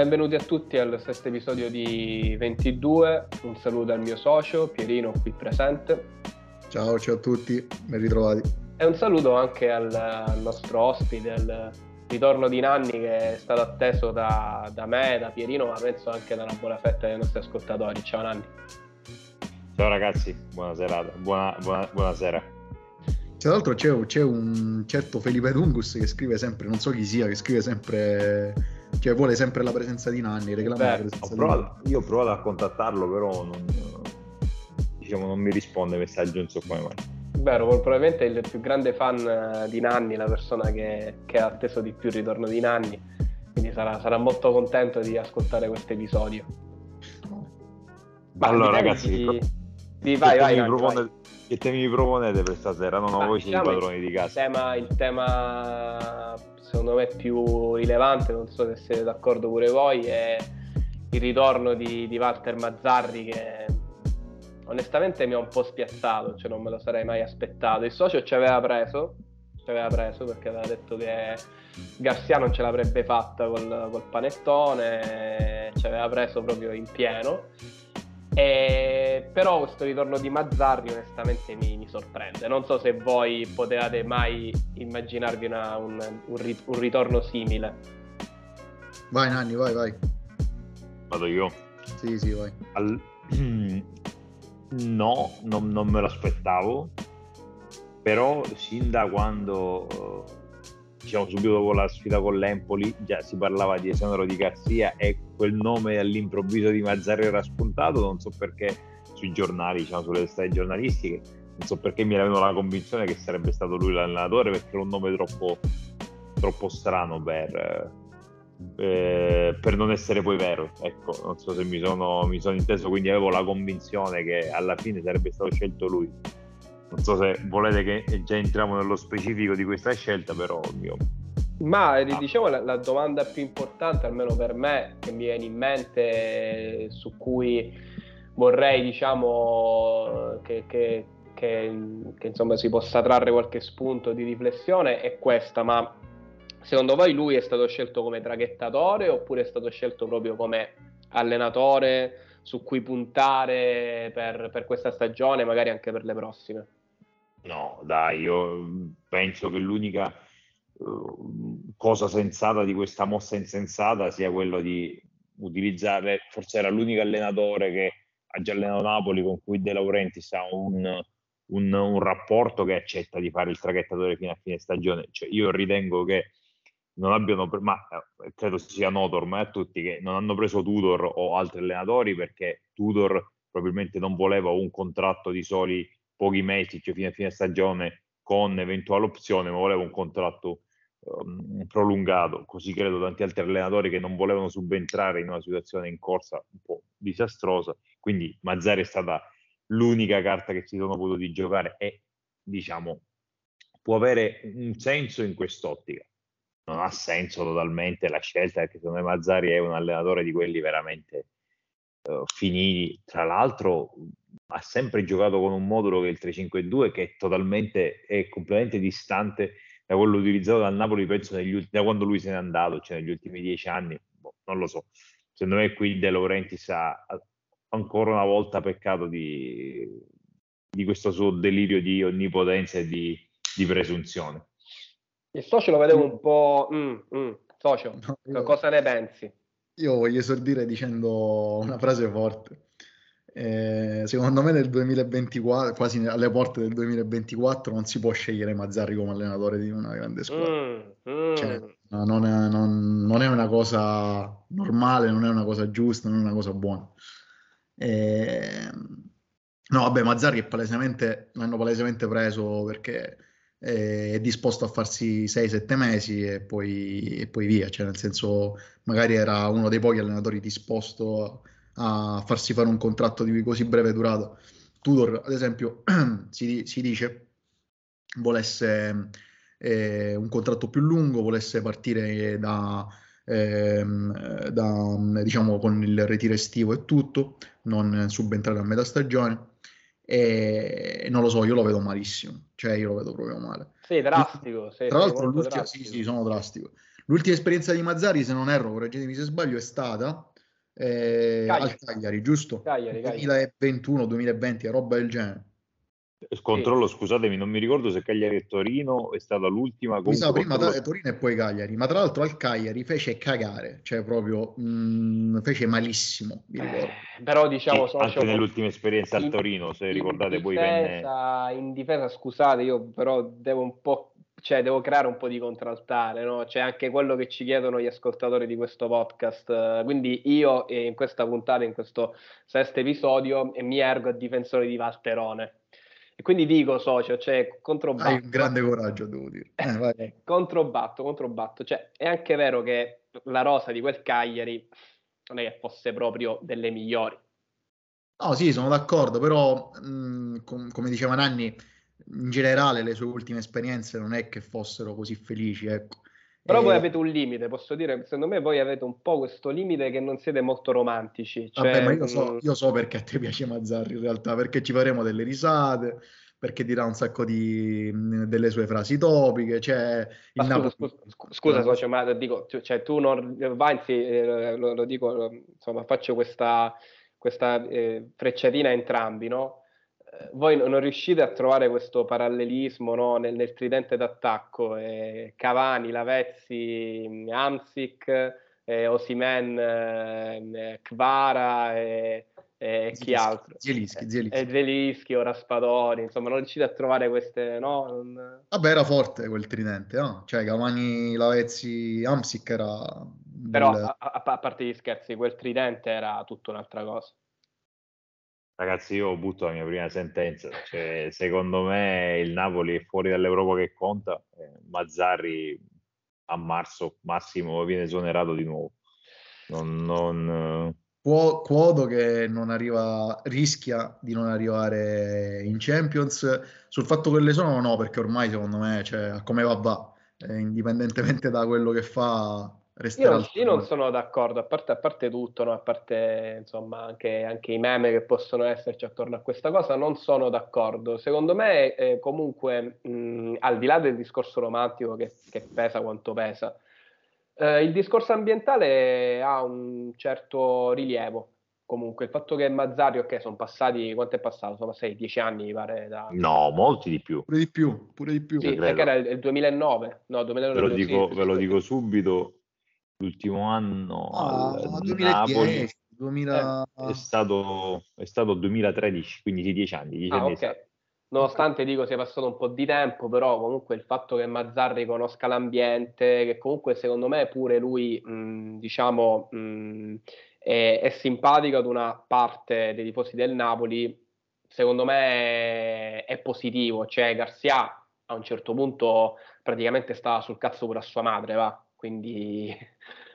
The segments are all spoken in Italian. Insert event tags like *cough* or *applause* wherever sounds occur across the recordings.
Benvenuti a tutti al sesto episodio di 22. Un saluto al mio socio Pierino qui presente. Ciao, ciao a tutti, ben ritrovati. E un saluto anche al, al nostro ospite, al ritorno di Nanni che è stato atteso da, da, me, da Pierino, ma penso anche dalla buona fetta dei nostri ascoltatori. Ciao Nanni. Ciao ragazzi, buona serata, buona, buona, buonasera. Tra l'altro c'è, c'è, un certo Felipe Dungus che scrive sempre, non so chi sia, che scrive sempre cioè vuole sempre la presenza di Nanni, reclama Beh, la presenza provato, Io ho provato a contattarlo, però non, diciamo, non mi risponde messaggio, non so come mai. Vero, probabilmente è il più grande fan eh, di Nanni, la persona che, che ha atteso di più il ritorno di Nanni, quindi sarà, sarà molto contento di ascoltare questo episodio. Allora ragazzi, di... Di, vai, vai, vai, propone... che temi vi proponete per stasera? Non ho voi diciamo padroni di casa. Il tema, il tema secondo me più rilevante, non so se siete d'accordo pure voi, è il ritorno di, di Walter Mazzarri che onestamente mi ha un po' spiazzato, cioè non me lo sarei mai aspettato. Il socio ci aveva preso, ci aveva preso perché aveva detto che Garcia non ce l'avrebbe fatta col, col panettone, ci aveva preso proprio in pieno e, però questo ritorno di Mazzarri onestamente mi, mi, sorprende. Non so se voi potevate mai immaginarvi una, un, un, un, ritorno simile. Vai Nanni, vai, vai. Vado io? Sì, sì, vai. Al... *clears throat* No, non, non me lo aspettavo. Però sin da quando diciamo subito dopo la sfida con l'Empoli già si parlava di esonero di Garzia e quel nome all'improvviso di Mazzarri era spuntato, non so perché sui giornali, diciamo sulle testate giornalistiche, non so perché mi avevano la convinzione che sarebbe stato lui l'allenatore perché era un nome troppo, troppo strano per, eh, per non essere poi vero. Ecco, non so se mi sono, mi sono inteso, quindi avevo la convinzione che alla fine sarebbe stato scelto lui non so se volete che già entriamo nello specifico di questa scelta, però io... Ma diciamo la, la, domanda più importante, almeno per me, che mi viene in mente, su cui vorrei diciamo che, che, che, che insomma, si possa trarre qualche spunto di riflessione, è questa, ma secondo voi lui è stato scelto come traghettatore oppure è stato scelto proprio come allenatore su cui puntare per, per questa stagione, magari anche per le prossime? No, dai, io penso che l'unica uh, cosa sensata di questa mossa insensata sia quello di utilizzare, forse era l'unico allenatore che ha già allenato Napoli con cui De Laurentiis ha un, un, un, rapporto che accetta di fare il traghettatore fino a fine stagione. Cioè, io ritengo che non abbiano, ma eh, credo sia noto ormai a tutti che non hanno preso Tudor o altri allenatori perché Tudor probabilmente non voleva un contratto di soli pochi mesi, cioè fino fine stagione, con eventuale opzione, ma voleva un contratto um, prolungato. Così credo tanti altri allenatori che non volevano subentrare in una situazione in corsa un po' disastrosa. Quindi Mazzari è stata l'unica carta che si sono potuti giocare e diciamo può avere un senso in quest'ottica. Non ha senso totalmente la scelta perché secondo me Mazzari è un allenatore di quelli veramente uh, finiti. Tra l'altro ha sempre giocato con un modulo che è il 3-5-2 che è totalmente è completamente distante da quello utilizzato dal Napoli penso negli, da quando lui se n'è andato cioè negli ultimi dieci anni boh, non lo so secondo me qui De Laurentiis ha ancora una volta peccato di, di questo suo delirio di onnipotenza e di, di presunzione il socio lo vedevo un po' mm, mm, socio no, cosa ne pensi? Io voglio esordire dicendo una frase forte eh, secondo me nel 2024, quasi alle porte del 2024, non si può scegliere Mazzarri come allenatore di una grande squadra. Mm, mm. Cioè, no, non, è, non, non, è, una cosa normale, non è una cosa giusta, non è una cosa buona. Eh, no, vabbè, Mazzarri è palesemente, l'hanno palesemente preso perché è disposto a farsi 6-7 mesi e poi, e poi via, cioè nel senso magari era uno dei pochi allenatori disposto a farsi fare un contratto di così breve durata. Tudor, ad esempio, *clears throat* si, si dice volesse eh, un contratto più lungo, volesse partire da, eh, da, diciamo, con il ritiro estivo e tutto, non subentrare a metà stagione. E non lo so, io lo vedo malissimo, cioè io lo vedo proprio male. Sì, drastico. Sì, Tra l'altro, l'ultima, sì, sì, sono drastico. L'ultima esperienza di Mazzari, se non erro, correggetemi se sbaglio, è stata eh, Cagliari. al Cagliari, giusto? Cagliari, Cagliari. 2021-2020, roba del genere. Controllo, sì. scusatemi, non mi ricordo se Cagliari e Torino è stata l'ultima. Mi sa prima controllo... Torino e poi Cagliari, ma tra l'altro al Cagliari fece cagare, cioè proprio mh, mm, fece malissimo. Eh, però diciamo sì, anche nell'ultima esperienza al Torino, se ricordate difesa, poi venne... In difesa, scusate, io però devo un po' cioè devo creare un po' di contraltare, no? C'è anche quello che ci chiedono gli ascoltatori di questo podcast. Quindi io in questa puntata, in questo sesto episodio, mi ergo a difensore di Valterone. E quindi dico, socio, cioè, controbatto. Hai un grande coraggio, devo dire. *laughs* Eh, controbatto, controbatto. Cioè, è anche vero che la rosa di quel Cagliari non è che fosse proprio delle migliori. No, sì, sono d'accordo, però, mh, com- come diceva Nanni, in generale le sue ultime esperienze non è che fossero così felici, ecco. Però e... voi avete un limite, posso dire, secondo me voi avete un po' questo limite che non siete molto romantici. Cioè, Vabbè, ma io so, mm, io so, perché a te piace Mazzarri in realtà, perché ci faremo delle risate, perché dirà un sacco di, mm, delle sue frasi topiche, cioè... Ma scusa, Napoli... scusa, scusa socio, ma dico, cioè, tu non... Anzi, eh, lo, lo, dico, insomma, faccio questa, questa eh, frecciatina a entrambi, no? Voi non riuscite a trovare questo parallelismo no? nel, nel, tridente d'attacco, eh, Cavani, Lavezzi, Amsic, eh, Osimen, eh, Kvara e, e chi altro? Zielischi, Zielischi. E Zielischi o Raspadori, insomma non riuscite a trovare queste, no? Non... Vabbè era forte quel tridente, no? Cioè Cavani, Lavezzi, Amsic era... Però a, a, a parte gli scherzi, quel tridente era tutta un'altra cosa. Ragazzi, io butto la mia prima sentenza. Cioè, secondo me il Napoli è fuori dall'Europa che conta. Eh, Mazzarri a marzo massimo viene esonerato di nuovo. Non, non... Può, Quodo che non arriva, rischia di non arrivare in Champions. Sul fatto che le sono, no, perché ormai secondo me, cioè, come va va, eh, indipendentemente da quello che fa, io non, io non, sono d'accordo, a parte, a parte tutto, no? a parte insomma anche, anche, i meme che possono esserci attorno a questa cosa, non sono d'accordo. Secondo me, eh, comunque, mh, al di là del discorso romantico che, che pesa quanto pesa, eh, il discorso ambientale ha un certo rilievo. Comunque, il fatto che Mazzari, ok, sono passati, quanto è passato? Sono passati dieci anni, mi pare. Da... No, molti di più. Pure di più, pure di più. Sì, perché era il, il 2009. No, 2009 ve, lo dico, ve lo dico subito, l'ultimo anno ah, al 2010, Napoli 2000... è, stato, è stato 2013, quindi di dieci anni. Dieci ah, anni okay. Nonostante dico sia passato un po' di tempo, però comunque il fatto che Mazzarri conosca l'ambiente, che comunque secondo me pure lui, mh, diciamo, mh, è, è simpatico ad una parte dei tifosi del Napoli, secondo me è, è positivo. Cioè Garcia a un certo punto praticamente stava sul cazzo pure a sua madre, va quindi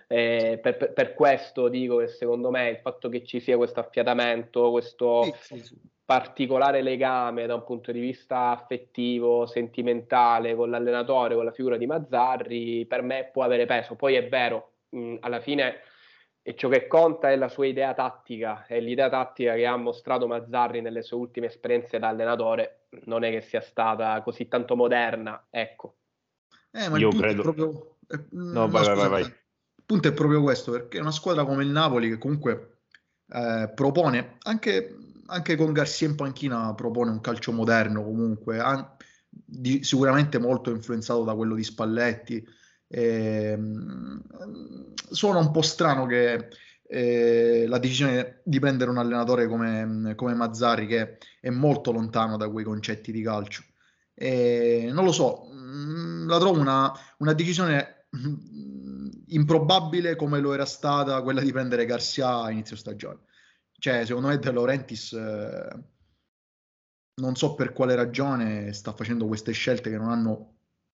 eh, per, per, questo dico che secondo me il fatto che ci sia questo affiatamento, questo sì, sì, sì. particolare legame da un punto di vista affettivo, sentimentale con l'allenatore, con la figura di Mazzarri, per me può avere peso. Poi è vero, mh, alla fine e ciò che conta è la sua idea tattica e l'idea tattica che ha mostrato Mazzarri nelle sue ultime esperienze da allenatore non è che sia stata così tanto moderna, ecco. Eh, ma Io credo... proprio eh, no, vai, vai, vai, vai. Punto è proprio questo, perché una squadra come il Napoli che comunque eh, propone, anche, anche, con Garcia in panchina, propone un calcio moderno comunque, an- di, sicuramente molto influenzato da quello di Spalletti. Eh, suona un po' strano che eh, la decisione di prendere un allenatore come, come Mazzari, che è molto lontano da quei concetti di calcio. Eh, non lo so, mh, la trovo una, una decisione improbabile come lo era stata quella di prendere Garcia a inizio stagione. Cioè, secondo me De Laurentiis eh, non so per quale ragione sta facendo queste scelte che non hanno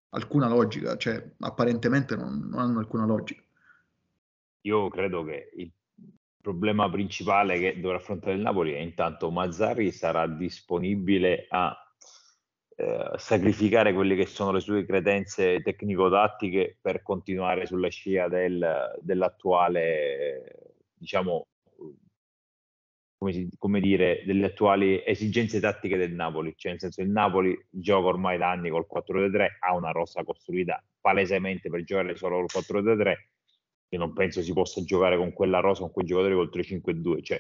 alcuna logica, cioè apparentemente non, non hanno alcuna logica. Io credo che il problema principale che dovrà affrontare il Napoli è intanto Mazzari sarà disponibile a eh, sacrificare quelle che sono le sue credenze tecnico-tattiche per continuare sulla scia del, dell'attuale, diciamo, come, si, come, dire, delle attuali esigenze tattiche del Napoli, cioè nel senso il Napoli gioca ormai da anni col 4-3, ha una rossa costruita palesemente per giocare solo col 4-3, io non penso si possa giocare con quella rosa, con quei giocatori col 3-5-2, cioè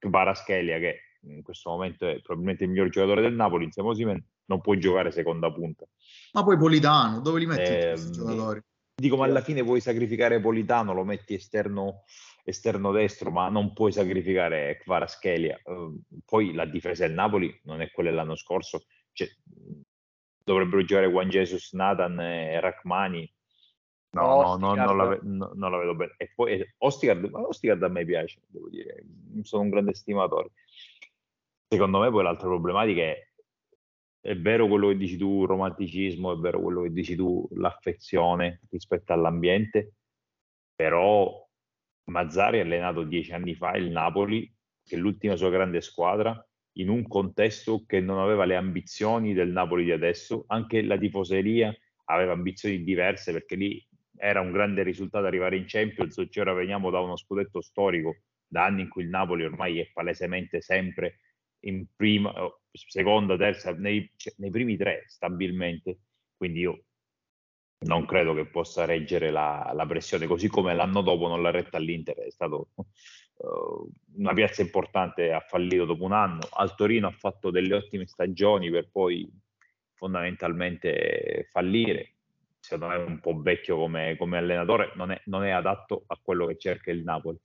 Varaschelia che in questo momento è probabilmente il miglior giocatore del Napoli, insieme a Osimen, non può giocare seconda punta. Ma poi Politano, dove li metti eh, questi giocatori? Dico, ma alla fine vuoi sacrificare Politano, lo metti esterno esterno destro, ma non puoi sacrificare Kvaratskhelia. Uh, poi la difesa del Napoli non è quella dell'anno scorso, cioè, dovrebbero giocare Juan Jesus, Nathan e Rachmani. No, no, no, non, la, no, non la vedo bene. E poi Ostigard, ma Ostigard a me piace, devo dire, sono un grande stimatore. Secondo me poi l'altra problematica è è vero quello che dici tu, romanticismo, è vero quello che dici tu, l'affezione rispetto all'ambiente, però Mazzari ha allenato dieci anni fa il Napoli, che è l'ultima sua grande squadra, in un contesto che non aveva le ambizioni del Napoli di adesso, anche la tifoseria aveva ambizioni diverse perché lì era un grande risultato arrivare in Champions, cioè ora veniamo da uno scudetto storico, da anni in cui il Napoli ormai è palesemente sempre in prima, seconda, terza, nei, cioè, nei primi tre stabilmente, quindi io non credo che possa reggere la, la, pressione, così come l'anno dopo non l'ha retta all'Inter, è stato uh, una piazza importante, ha fallito dopo un anno, al Torino ha fatto delle ottime stagioni per poi fondamentalmente fallire, secondo me è un po' vecchio come, come allenatore, non è, non è, adatto a quello che cerca il Napoli.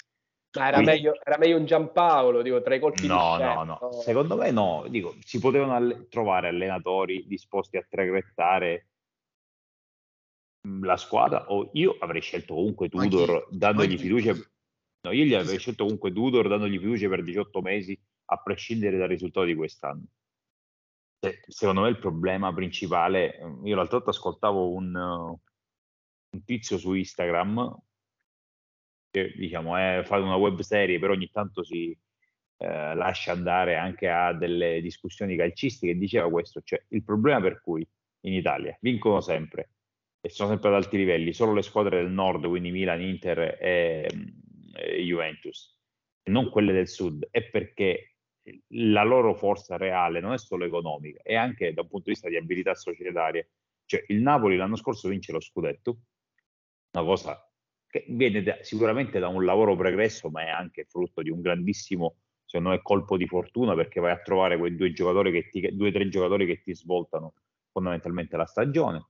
Ma era, Quindi, meglio, era meglio un Giampaolo, dico, tra i colpi no, di No, no, no, secondo me no, dico, si potevano alle- trovare allenatori disposti a traghettare la squadra o io avrei scelto comunque Tudor dandogli fiducia. No, io gli avrei scelto comunque Tudor dandogli fiducia per 18 mesi a prescindere dal risultato di quest'anno. Cioè, secondo me il problema principale io l'altra volta ascoltavo un, un tizio su Instagram che diciamo è, fa una web serie però ogni tanto si eh, lascia andare anche a delle discussioni calcistiche diceva questo cioè il problema per cui in Italia vincono sempre e sono sempre ad alti livelli, solo le squadre del nord, quindi Milan, Inter e, e Juventus, non quelle del sud, è perché la loro forza reale non è solo economica, è anche da un punto di vista di abilità societaria. Cioè il Napoli l'anno scorso vince lo scudetto, una cosa che viene da, sicuramente da un lavoro pregresso, ma è anche frutto di un grandissimo, secondo me, colpo di fortuna perché vai a trovare quei due giocatori che ti, due o tre giocatori che ti svoltano fondamentalmente la stagione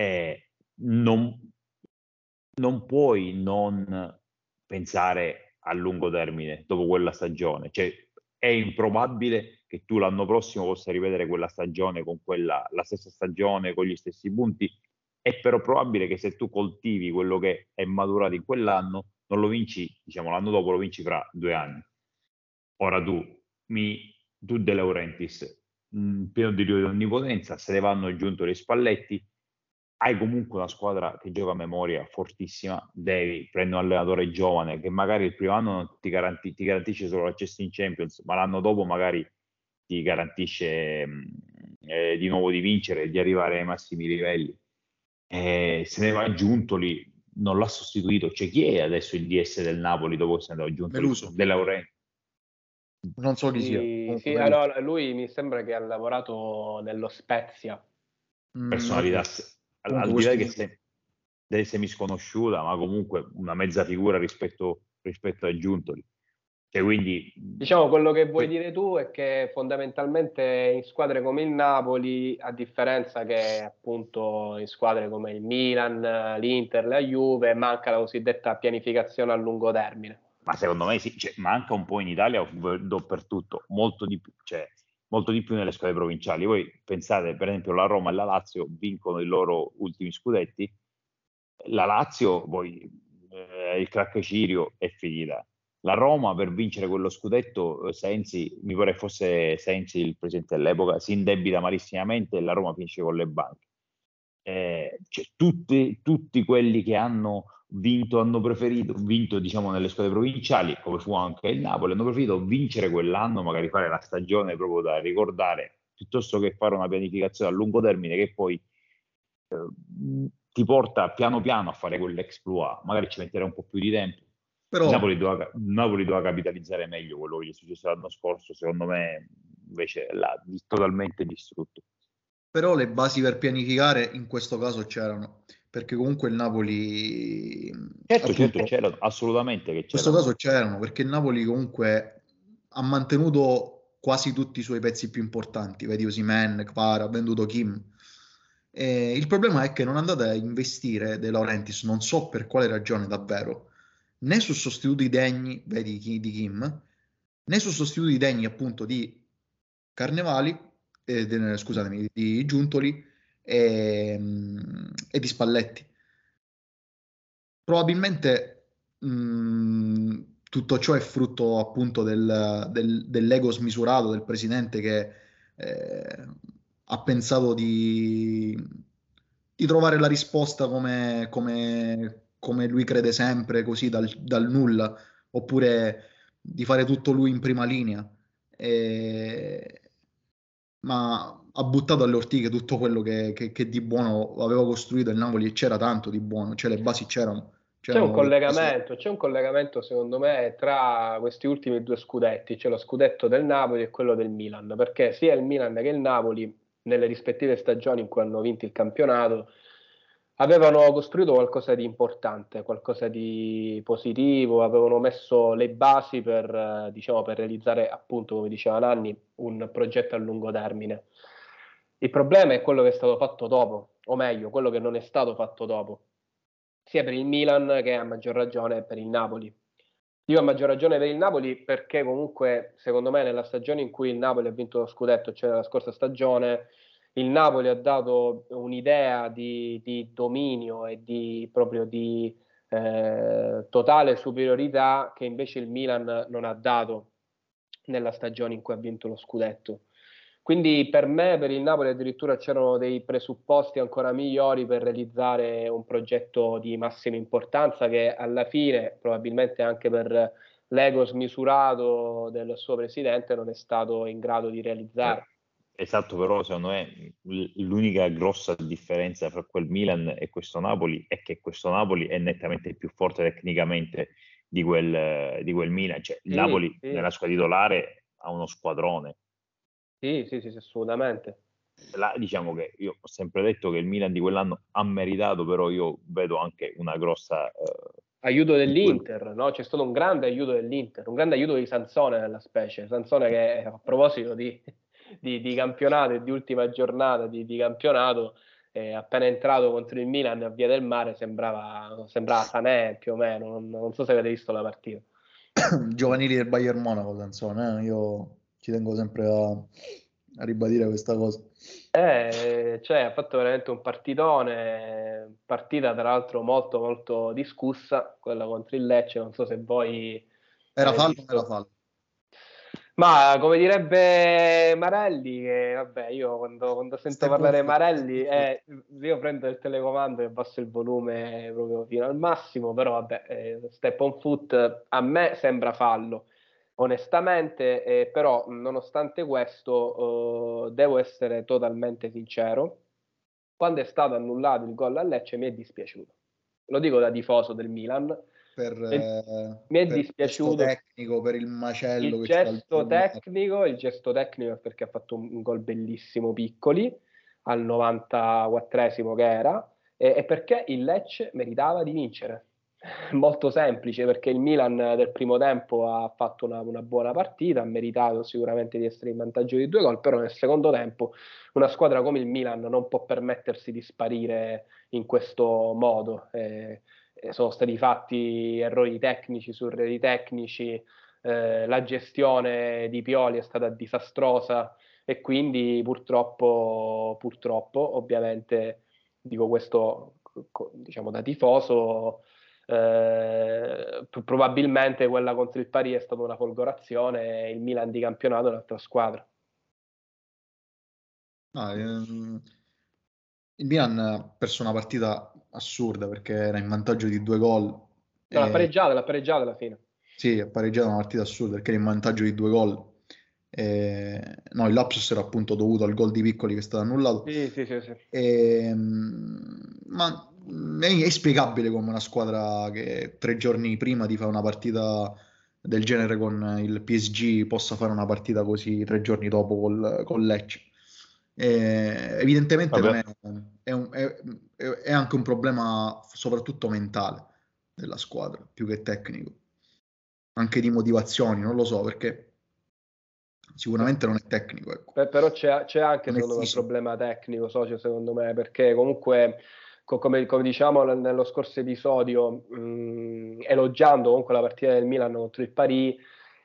eh, non, non puoi non pensare a lungo termine dopo quella stagione. Cioè, è improbabile che tu l'anno prossimo possa rivedere quella stagione con quella, la stessa stagione, con gli stessi punti. È però probabile che se tu coltivi quello che è maturato in quell'anno, non lo vinci, diciamo, l'anno dopo lo vinci fra due anni. Ora tu, mi, tu De Laurentiis, mh, pieno di onnipotenza, se ne vanno aggiunto gli spalletti, hai comunque una squadra che gioca a memoria fortissima, devi prendere un allenatore giovane che magari il primo anno non ti, garanti, ti garantisce solo l'accesso in Champions, ma l'anno dopo magari ti garantisce mm, eh, di nuovo di vincere, di arrivare ai massimi livelli. Eh, se ne va aggiunto lì, non l'ha sostituito. Cioè, chi è adesso il DS del Napoli dopo che se ne è aggiunto? Meluso. De Laurenti. Non so chi sì, sia. Sì, allora, lui mi sembra che ha lavorato nello Spezia. Personalità, mm, al, di là che se, deve semi sconosciuta, ma comunque una mezza figura rispetto, rispetto a Giuntoli. Cioè, quindi, diciamo quello che vuoi dire tu è che fondamentalmente in squadre come il Napoli, a differenza che appunto in squadre come il Milan, l'Inter, la Juve, manca la cosiddetta pianificazione a lungo termine. Ma secondo me sì, cioè, manca un po' in Italia dappertutto, molto di più. Cioè, molto di più nelle squadre provinciali. Voi pensate, per esempio, la Roma e la Lazio vincono i loro ultimi scudetti, la Lazio, poi eh, il crack Cirio è finita. La Roma per vincere quello scudetto, eh, Sensi, mi pare fosse Sensi il presidente dell'epoca, si indebita malissimamente e la Roma finisce con le banche. Eh, cioè, tutti, tutti quelli che hanno vinto, hanno preferito, vinto diciamo nelle squadre provinciali, come fu anche il Napoli, hanno preferito vincere quell'anno, magari fare la stagione proprio da ricordare, piuttosto che fare una pianificazione a lungo termine che poi eh, ti porta piano piano a fare quell'exploit, magari ci metterà un po' più di tempo, Però... Napoli, doveva, Napoli doveva capitalizzare meglio quello che gli è successo l'anno scorso, secondo me invece l'ha totalmente distrutto. Però le basi per pianificare in questo caso c'erano, perché comunque il Napoli... Certo, appunto, certo, c'erano, assolutamente che c'erano. In questo caso c'erano, perché il Napoli comunque ha mantenuto quasi tutti i suoi pezzi più importanti, vedi Osimen, Kvara, ha venduto Kim. E il problema è che non andate a investire De Laurentiis, non so per quale ragione davvero, né su sostituti degni, vedi di Kim, né su sostituti degni appunto di Carnevali, eh, scusatemi, di Giuntoli e, e di Spalletti. Probabilmente mh, tutto ciò è frutto appunto del, del, dell'ego smisurato del presidente che eh, ha pensato di, di, trovare la risposta come, come, come lui crede sempre, così dal, dal, nulla, oppure di fare tutto lui in prima linea. E... Ma ha buttato alle ortiche tutto quello che, che, che, di buono aveva costruito il Napoli e c'era tanto di buono, cioè le basi c'erano. C'è un, collegamento, c'è un collegamento secondo me tra questi ultimi due scudetti, cioè lo scudetto del Napoli e quello del Milan, perché sia il Milan che il Napoli nelle rispettive stagioni in cui hanno vinto il campionato avevano costruito qualcosa di importante, qualcosa di positivo, avevano messo le basi per, diciamo, per realizzare, appunto, come diceva Nanni, un progetto a lungo termine. Il problema è quello che è stato fatto dopo, o meglio, quello che non è stato fatto dopo, sia per il Milan che a maggior ragione per il Napoli. Io a maggior ragione per il Napoli perché comunque, secondo me, nella stagione in cui il Napoli ha vinto lo scudetto, cioè nella scorsa stagione, il Napoli ha dato un'idea di, di dominio e di proprio di eh, totale superiorità che invece il Milan non ha dato nella stagione in cui ha vinto lo scudetto. Quindi per me, per il Napoli addirittura c'erano dei presupposti ancora migliori per realizzare un progetto di massima importanza che alla fine, probabilmente anche per l'ego smisurato del suo presidente, non è stato in grado di realizzare. Esatto, però secondo me l'unica grossa differenza fra quel Milan e questo Napoli è che questo Napoli è nettamente più forte tecnicamente di quel, di quel Milan. Cioè, il sì, Napoli sì. nella sua titolare ha uno squadrone. Sì, sì, sì, assolutamente. La, diciamo che io ho sempre detto che il Milan di quell'anno ha meritato, però io vedo anche una grossa... Eh, aiuto dell'Inter, no? C'è stato un grande aiuto dell'Inter, un grande aiuto di Sansone nella specie. Sansone che a proposito di di, di campionato e di ultima giornata di, di campionato, eh, appena entrato contro il Milan a Via del Mare sembrava, sembrava Sanè più o meno, non, non, so se avete visto la partita. *coughs* Giovanili del Bayern Monaco, canzone, eh? io ci tengo sempre a, a ribadire questa cosa. Eh, cioè, ha fatto veramente un partitone, partita tra l'altro molto molto discussa, quella contro il Lecce, non so se voi... Era fallo o era fallo? Ma come direbbe Marelli, che vabbè, io quando, quando sento Step parlare Marelli, eh, io prendo il telecomando e abbasso il volume proprio fino al massimo, però vabbè, eh, step on foot a me sembra fallo, onestamente, eh, però nonostante questo eh, devo essere totalmente sincero, quando è stato annullato il gol a Lecce mi è dispiaciuto. Lo dico da tifoso del Milan, per, mi è per dispiaciuto il tecnico per il macello il gesto tecnico il gesto tecnico è perché ha fatto un, gol bellissimo piccoli al 94esimo che era e, e perché il Lecce meritava di vincere *laughs* molto semplice perché il Milan del primo tempo ha fatto una, una, buona partita, ha meritato sicuramente di essere in vantaggio di due gol, però nel secondo tempo una squadra come il Milan non può permettersi di sparire in questo modo. Eh, eh, sono stati fatti errori tecnici su errori tecnici, eh, la gestione di Pioli è stata disastrosa e quindi purtroppo, purtroppo ovviamente dico questo diciamo da tifoso, eh, probabilmente quella contro il Pari è stata una folgorazione e il Milan di campionato è un'altra squadra. No, ehm, il Milan ha perso una partita assurda perché era in vantaggio di due gol. No, l'ha pareggiata, l'ha pareggiata alla fine. Sì, ha pareggiato una partita assurda perché era in vantaggio di due gol. E... No, il lapsus era appunto dovuto al gol di Piccoli che è stato annullato. Sì, sì, sì. sì. E... Ma è inspiegabile come una squadra che tre giorni prima di fare una partita del genere con il PSG possa fare una partita così tre giorni dopo col, con Lecce. E evidentemente è, è, un, è, è, anche un problema soprattutto mentale della squadra, più che tecnico. Anche di motivazioni, non lo so, perché sicuramente non è tecnico. Ecco. Beh, però c'è, c'è anche me un problema tecnico, socio, secondo me, perché comunque come, come, diciamo nello scorso episodio, mh, elogiando comunque la partita del Milan contro il Paris,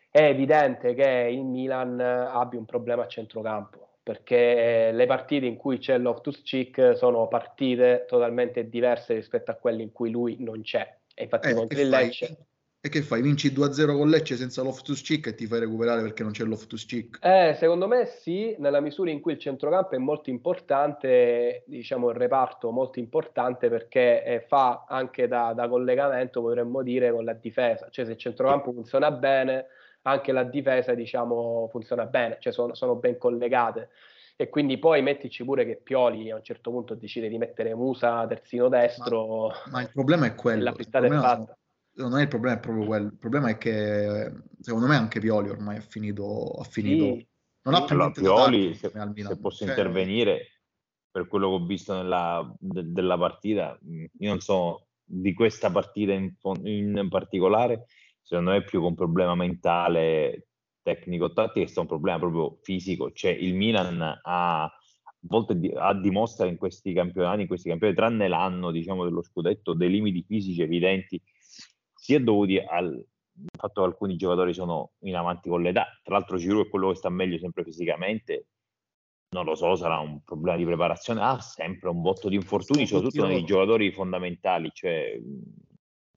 è evidente che il Milan abbia un problema a centrocampo, perché le partite in cui c'è Loftus Cheek sono partite totalmente diverse rispetto a quelle in cui lui non c'è. E infatti eh, contro il Lecce e che fai? Vinci 2-0 con Lecce senza Loftus Cheek e ti fai recuperare perché non c'è Loftus Cheek? Eh, secondo me sì, nella misura in cui il centrocampo è molto importante, diciamo il reparto molto importante perché eh, fa anche da, da, collegamento, potremmo dire, con la difesa. Cioè se il centrocampo funziona bene, anche la difesa, diciamo, funziona bene, cioè sono, sono ben collegate e quindi poi mettici pure che Pioli a un certo punto decide di mettere Musa terzino destro. Ma, ma il problema è quello. La frittata è fatta non è il problema, è proprio quello. Il problema è che secondo me anche Pioli ormai ha finito. Ha finito sì. Non ha più allora, Pioli, se, se, posso cioè, intervenire per quello che ho visto nella, de, della partita, io non so di questa partita in, in particolare, secondo me è più che un problema mentale, tecnico-tattico, è un problema proprio fisico. Cioè il Milan ha a volte di, a dimostrare in questi campionati, in questi campionati, tranne l'anno diciamo, dello scudetto, dei limiti fisici evidenti sia dovuti al fatto che alcuni giocatori sono in avanti con l'età. Tra l'altro Giroud è quello che sta meglio sempre fisicamente. Non lo so, sarà un problema di preparazione. Ha sempre un botto di infortuni, soprattutto nei giocatori fondamentali. Cioè,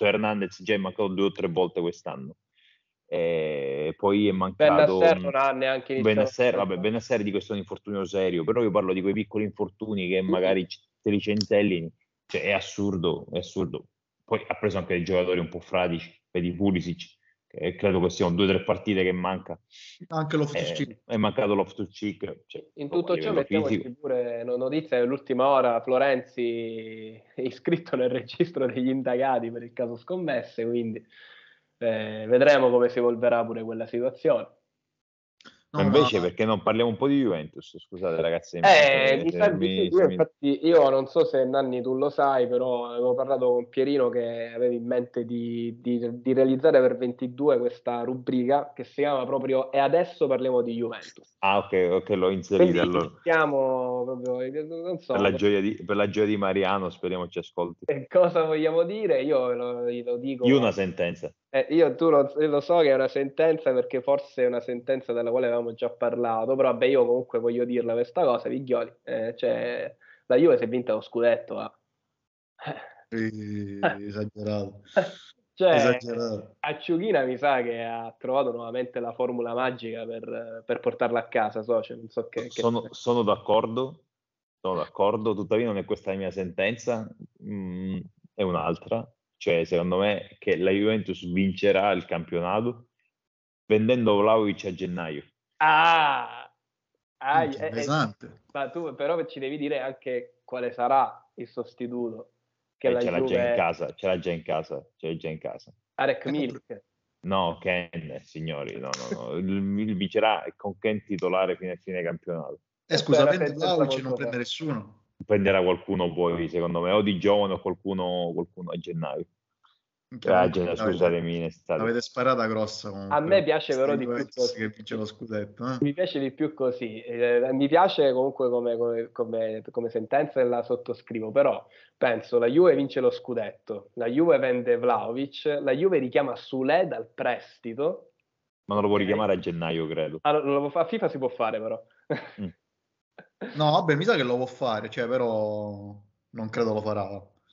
Hernandez già è mancato due o tre volte quest'anno. E poi è mancato Benasser non ha neanche iniziato Benasser, vabbè, Benasser di questo è un infortunio serio però io parlo di quei piccoli infortuni che magari te li centellini cioè è assurdo, è assurdo. Poi ha preso anche dei giocatori un po' fradici, vedi Pulisic, che credo che siano due o tre partite che manca. Anche Loftus Cheek. È, è mancato Loftus Cheek. Cioè, in tutto ciò mettiamoci pure notizia dell'ultima ora, Florenzi è iscritto nel registro degli indagati per il caso scommesse, quindi eh, vedremo come si evolverà pure quella situazione. No, invece no, perché non parliamo un po' di Juventus? Scusate ragazzi. Eh, mi sa di sì, infatti io non so se Nanni tu lo sai, però avevo parlato con Pierino che avevi in mente di, di, di realizzare per 22 questa rubrica che si chiama proprio E adesso parliamo di Juventus. Ah ok, ok, l'ho inserita allora. Siamo proprio, non so. Per la, gioia di, per la gioia di Mariano, speriamo ci ascolti. E cosa vogliamo dire? Io lo, lo dico. Io una sentenza. Eh, io tu lo, lo, so che è una sentenza perché forse è una sentenza della quale avevamo già parlato, però vabbè io comunque voglio dirla questa cosa, Viglioli, eh, cioè, la Juve si è vinta lo scudetto. Eh. *laughs* esagerato. cioè, esagerato. Acciughina mi sa che ha trovato nuovamente la formula magica per, per portarla a casa, so, cioè, non so che, sono, che... sono d'accordo, sono d'accordo, tuttavia non è questa la mia sentenza, mm, è un'altra cioè, secondo me, che la Juventus vincerà il campionato vendendo Vlaovic a gennaio. Ah, ah interessante. Eh, ma tu però ci devi dire anche quale sarà il sostituto. Che eh, ce l'ha Juve... già in casa, ce l'ha già in casa, ce l'ha già in casa. Arek Milik. No, Ken, signori, no, no, no. Il, il vincerà con Ken titolare fino a fine campionato. Eh, scusa, vende Vlaovic non prende nessuno prenderà qualcuno poi, secondo me, o di giovane o qualcuno, qualcuno a gennaio. Ah, gennaio scusatemi, in estate. Avete sparata grossa comunque. A me piace però di più così. Che vince lo scudetto, eh? Mi piace di più così. Eh, mi piace comunque come, come, come, come sentenza e la sottoscrivo, però penso la Juve vince lo scudetto, la Juve vende Vlaovic, la Juve richiama Sule dal prestito. Ma non lo può richiamare a gennaio, credo. Ah, a FIFA si può fare però. Mm. *laughs* No, vabbè, mi sa che lo può fare, cioè, però non credo lo farà.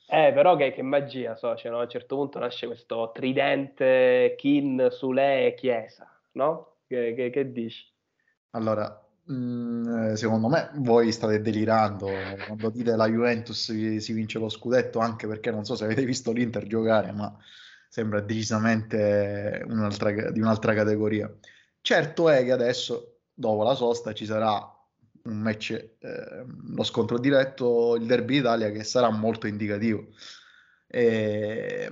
Eh, però che, che magia, so, cioè, no? a un certo punto nasce questo tridente Kin, Sule e Chiesa, no? Che, che, che dici? Allora, mh, mm, eh, secondo me voi state delirando quando dite la Juventus si vince lo scudetto, anche perché non so se avete visto l'Inter giocare, ma sembra decisamente un'altra, di un'altra categoria. Certo è che adesso, dopo la sosta, ci sarà un match, eh, lo scontro diretto, il derby d'Italia che sarà molto indicativo. E,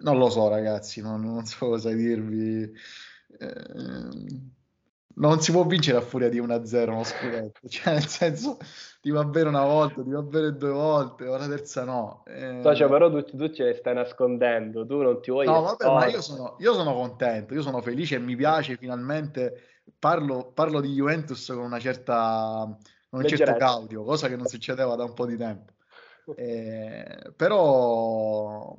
non lo so ragazzi, non, non so cosa dirvi. Eh, non si può vincere a furia di 1-0 uno scudetto, *laughs* cioè nel senso ti va bene una volta, ti va bene due volte, la terza no. Eh... Socio, però tu, tu, ce le stai nascondendo, tu non ti vuoi... No, vabbè, ma io sono, io sono, contento, io sono felice e mi piace finalmente, parlo, parlo di Juventus con una certa... con un certo caudio, cosa che non succedeva da un po' di tempo. Eh, però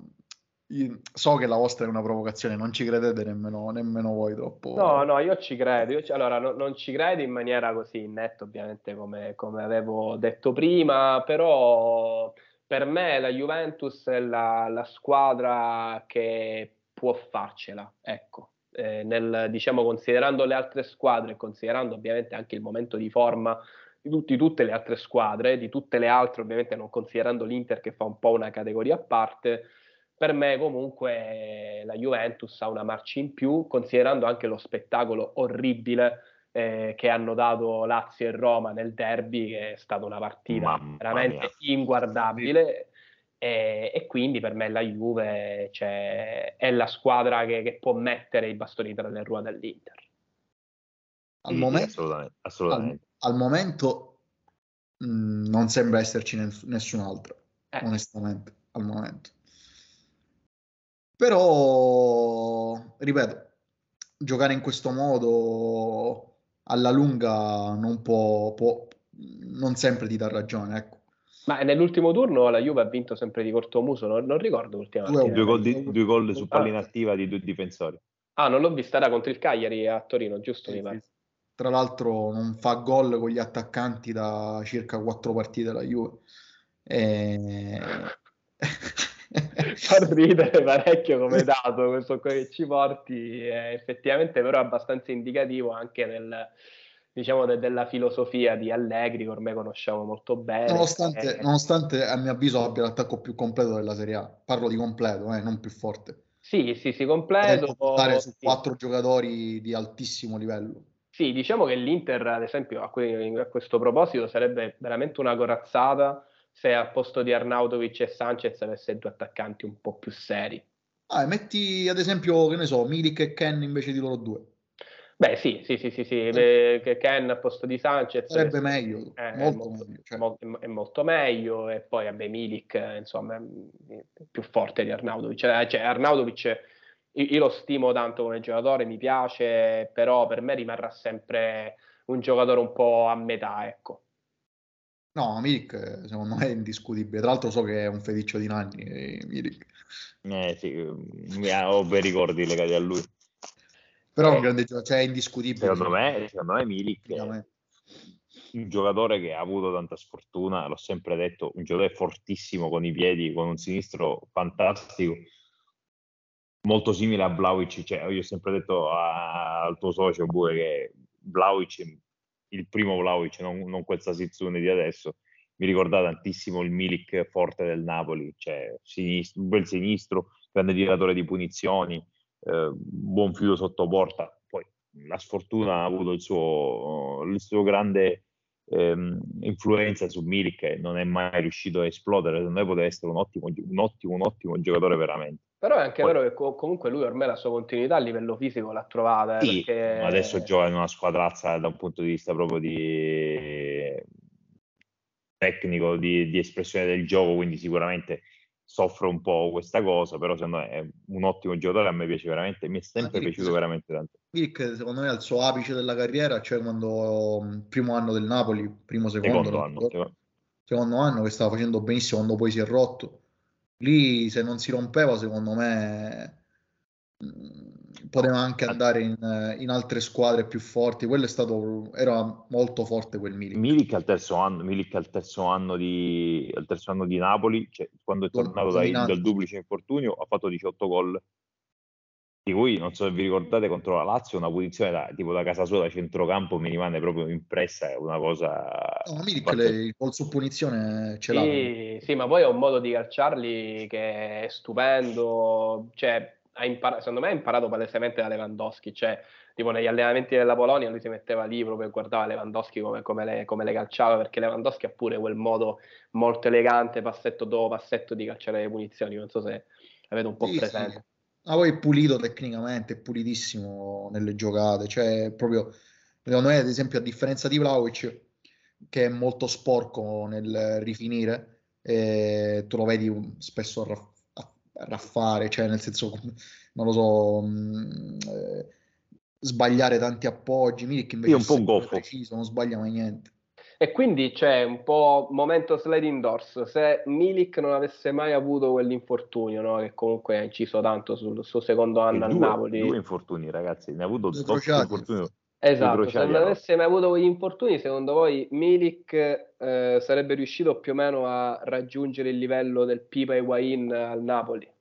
so che la vostra è una provocazione, non ci credete nemmeno, nemmeno voi troppo. No, no, io ci credo. Io ci, allora, no, non ci credo in maniera così netta, ovviamente, come, come, avevo detto prima, però per me la Juventus è la, la squadra che può farcela, ecco. Eh, nel, diciamo, considerando le altre squadre, considerando ovviamente anche il momento di forma di, tutti, tutte le altre squadre, di tutte le altre, ovviamente non considerando l'Inter che fa un po' una categoria a parte, per me comunque la Juventus ha una marcia in più, considerando anche lo spettacolo orribile eh, che hanno dato Lazio e Roma nel derby, che è stata una partita Mamma veramente mia. inguardabile. E, e, quindi per me la Juve cioè, è la squadra che, che, può mettere i bastoni tra le ruote dell'Inter. Al momento, assolutamente, assolutamente. Al, al momento mh, mm, non sembra esserci nessun altro, eh. onestamente, al momento. Però, ripeto, giocare in questo modo alla lunga non può, può non sempre ti dà ragione, ecco. Ma nell'ultimo turno la Juve ha vinto sempre di cortomuso, non, non ricordo ultimamente. Due gol, di, due gol su palla inattiva di due difensori. Ah, non l'ho vista, era contro il Cagliari a Torino, giusto? Sì, sì. Tra l'altro non fa gol con gli attaccanti da circa quattro partite la Juve. E... *laughs* fa ridere parecchio come dato questo che ci porti, è effettivamente però abbastanza indicativo anche del, diciamo, de- della filosofia di Allegri che ormai conosciamo molto bene. Nonostante, eh, nonostante a mio avviso abbia l'attacco più completo della Serie A, parlo di completo, eh, non più forte. Sì, sì, sì, completo. Stare su sì. quattro giocatori di altissimo livello. Sì, diciamo che l'Inter, ad esempio, a, que- a questo proposito sarebbe veramente una corazzata se al posto di Arnautovic e Sanchez avesse due attaccanti un po' più seri. Ah, metti ad esempio, che ne so, Milik e Ken invece di loro due. Beh, sì, sì, sì, sì, sì. Eh. Ken al posto di Sanchez sarebbe meglio, è, molto, molto meglio, cioè. mo- è molto meglio. E poi, vabbè, Milik, insomma, è più forte di Arnautovic. Cioè, cioè Arnautovic, io, io lo stimo tanto come giocatore, mi piace, però per me rimarrà sempre un giocatore un po' a metà, ecco. No, Milik secondo me è indiscutibile. Tra l'altro so che è un feticcio di Nanni, eh, Milik. Eh sì, mi ho bei ricordi legati a lui. Però è un grande giocatore, cioè è indiscutibile. Secondo me, secondo me Milik è un giocatore che ha avuto tanta sfortuna, l'ho sempre detto, un giocatore fortissimo con i piedi, con un sinistro fantastico, molto simile a Vlaovic. Cioè, io ho sempre detto al tuo socio Bue che Vlaovic il primo Vlaovic, non, non quel Sasizzone di adesso, mi ricorda tantissimo il Milik forte del Napoli, cioè sinistro, un bel sinistro, grande tiratore di punizioni, eh, buon filo sotto porta. Poi la sfortuna ha avuto il suo, il suo grande ehm, influenza su Milik, che non è mai riuscito a esplodere. Secondo me poteva essere un ottimo, un ottimo, un ottimo giocatore veramente. Però è anche Poi, vero che co- comunque lui ormai la sua continuità a livello fisico l'ha trovata. Eh, sì, perché... adesso gioca in una squadrazza da un punto di vista proprio di tecnico, di, di, espressione del gioco, quindi sicuramente soffre un po' questa cosa, però secondo me è un ottimo giocatore, a me piace veramente, mi è sempre Milik, piaciuto veramente tanto. Milik secondo me al suo apice della carriera, cioè quando primo anno del Napoli, primo secondo, secondo anno, secondo anno che stava facendo benissimo quando poi si è rotto lì se non si rompeva secondo me mm, poteva anche andare in, in, altre squadre più forti. Quello è stato era molto forte quel Milik. Milik al terzo anno Milik al terzo anno di, al terzo anno di Napoli cioè, quando è tornato dai, dal duplice infortunio ha fatto 18 gol. Di cui non so se vi ricordate contro la Lazio una punizione da, tipo da casa sua da centrocampo mi rimane proprio impressa è una cosa no, Milik le, il gol su punizione ce l'ha. Sì, sì ma poi è un modo di calciarli che è stupendo cioè ha imparato, secondo me ha imparato palesemente da Lewandowski, cioè tipo negli allenamenti della Polonia lui si metteva lì proprio e guardava Lewandowski come, come, le, come le calciava, perché Lewandowski ha pure quel modo molto elegante, passetto dopo passetto di calciare le punizioni, non so se avete un po' sì, presente. Sì. Ma poi è pulito tecnicamente, è pulitissimo nelle giocate, cioè proprio, secondo me ad esempio a differenza di Vlaovic, che è molto sporco nel rifinire, eh, tu lo vedi spesso raffare, cioè nel senso, non lo so, mh, mm, eh, sbagliare tanti appoggi, Milik invece è un po' goffo. preciso, non sbaglia mai niente. E quindi c'è un po' momento sliding doors. Se Milik non avesse mai avuto quell'infortunio, no? che comunque ha inciso tanto sul suo secondo anno al Napoli. Due infortuni, ragazzi, ne ha avuto due infortuni. Esatto, se non avesse mai avuto quegli infortuni, secondo voi Milik eh, sarebbe riuscito più o meno a raggiungere il livello del Pipa e Wain al Napoli?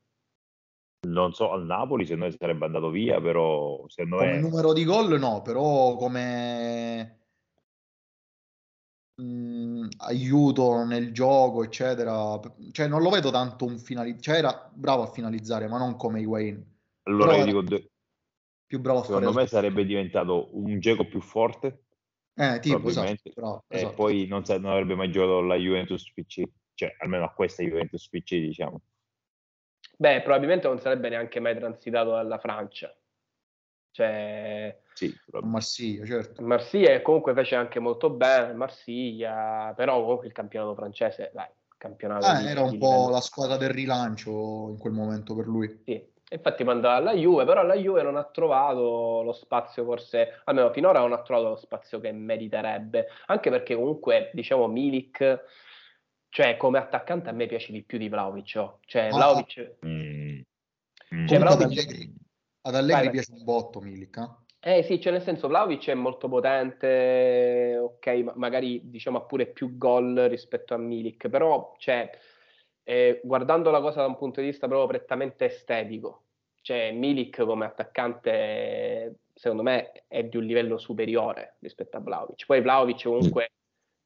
Non so, al Napoli se noi sarebbe andato via, però se come è... numero di gol no, però come mh, aiuto nel gioco, eccetera. Cioè, non lo vedo tanto un finalizzatore. Cioè, era bravo a finalizzare, ma non come Higuain. Allora, io dico, de... più bravo a secondo me sarebbe diventato un gioco più forte. Eh, tipo, esatto, bravo, e esatto. poi non, non, avrebbe mai giocato la Juventus PC, cioè almeno a questa Juventus PC, diciamo. Beh, probabilmente non sarebbe neanche mai transitato dalla Francia. Cioè, sì, Marsiglia, certo. Marsiglia comunque fece anche molto bene, Marsiglia, però comunque il campionato francese, dai, campionato eh, di, era un po' livello. la squadra del rilancio in quel momento per lui. Sì, infatti mandava alla Juve, però la Juve non ha trovato lo spazio forse, almeno finora non ha trovato lo spazio che meriterebbe, anche perché comunque, diciamo, Milik, cioè come attaccante a me piace di più di Vlaovic, oh. cioè ah, Vlaovic... Mm. Cioè, Vlaovic... Ad Allegri, ad Allegri vai, piace un botto Milik, eh? Eh sì, cioè nel senso Vlaovic è molto potente, ok, ma magari diciamo ha pure più gol rispetto a Milik, però cioè, eh, guardando la cosa da un punto di vista proprio prettamente estetico, cioè Milik come attaccante secondo me è di un livello superiore rispetto a Vlaovic. Poi Vlaovic comunque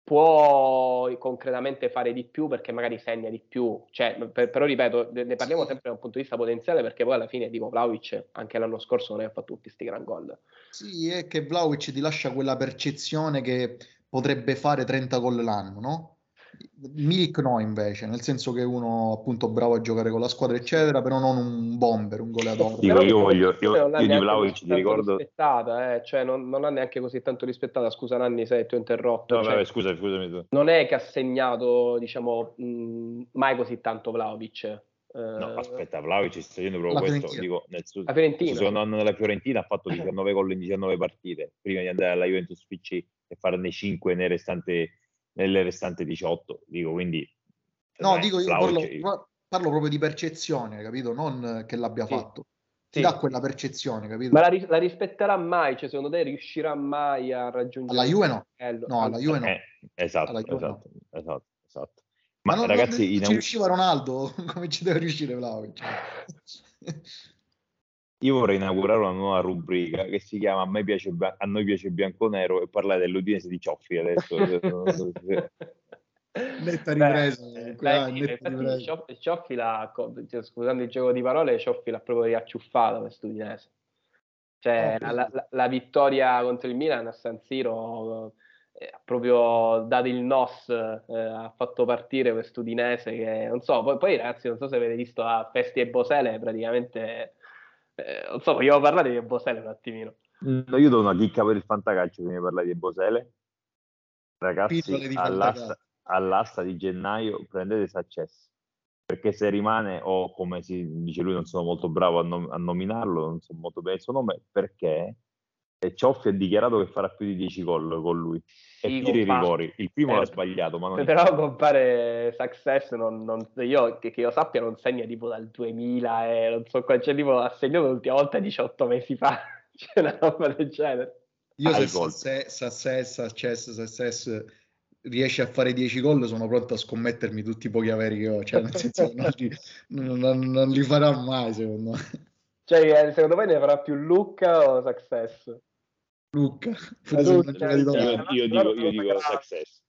può concretamente fare di più perché magari segna di più, cioè, per, però ripeto, ne parliamo sempre da un punto di vista potenziale perché poi alla fine tipo Vlaovic anche l'anno scorso non è fatto tutti questi gran gol. Sì, è che Vlaovic ti lascia quella percezione che potrebbe fare 30 gol l'anno, no? Milik no invece, nel senso che uno appunto bravo a giocare con la squadra eccetera, però non un bomber, un goleador. Dico, io voglio, io, io di Vlaovic ti ricordo... Rispettata, eh? cioè non, non l'ha neanche così tanto rispettata, scusa Nanni se ti ho interrotto. No, cioè, vabbè, scusa, scusami tu. Non è che ha segnato, diciamo, mh, mai così tanto Vlaovic. No, aspetta, Vlaovic sta facendo proprio la questo. Dico, nel suo, la Fiorentina. Il secondo anno della Fiorentina ha fatto *laughs* 19 gol in 19 partite prima di andare alla Juventus PC e farne 5 nei restanti nelle restanti 18. Dico quindi. No, dico io parlo, parlo, proprio di percezione, capito? Non che l'abbia sì. fatto. Ti sì. dà quella percezione, capito? Ma la, la, rispetterà mai? Cioè, secondo te riuscirà mai a raggiungere alla Juve no. No, alla Juve no. Eh, esatto, Juve esatto, no. esatto, esatto. Ma, Ma non, ragazzi, non, in... ci riusciva Ronaldo, *laughs* come ci deve riuscire Vlaovic? *laughs* Io vorrei inaugurare una nuova rubrica che si chiama A, me piace, a noi piace bianco-nero e parlare dell'Udinese di Cioffi adesso. *laughs* netta ripresa. Beh, dai, netta ripresa. Cioffi l'ha, cioè, scusando il gioco di parole, Cioffi l'ha proprio riacciuffato questo Udinese. Cioè, oh, la, la, la, vittoria contro il Milan a San Siro eh, ha proprio dato il NOS, eh, ha fatto partire questo Udinese che, non so, poi, poi ragazzi, non so se avete visto a Festi e Bosele, praticamente eh, non so, vogliamo parlare di Bosele un attimino. No, io do una chicca per il fantacalcio prima di parlare di Bosele. Ragazzi, di all'asta, all'asta, di gennaio prendete Success. Perché se rimane, o come si dice lui, non sono molto bravo a, nom- a nominarlo, non so molto bene il suo nome, perché e Cioffi ha dichiarato che farà più di 10 gol con lui e sì, tira i rigori. Il primo eh, l'ha sbagliato, ma non però compare Success, non, non, io, che, che, io sappia, non segna tipo dal 2000 e non so qua, cioè tipo ha segnato l'ultima volta 18 mesi fa, *laughs* c'è una roba del genere. Io se Success, Success, Success riesce a fare 10 gol sono pronto a scommettermi tutti i pochi averi che ho, cioè nel senso non li, non, non, non li farà mai secondo me. Cioè, eh, secondo me ne farà più Lucca o Success? Luca, Luca io, io, dico, io dico success.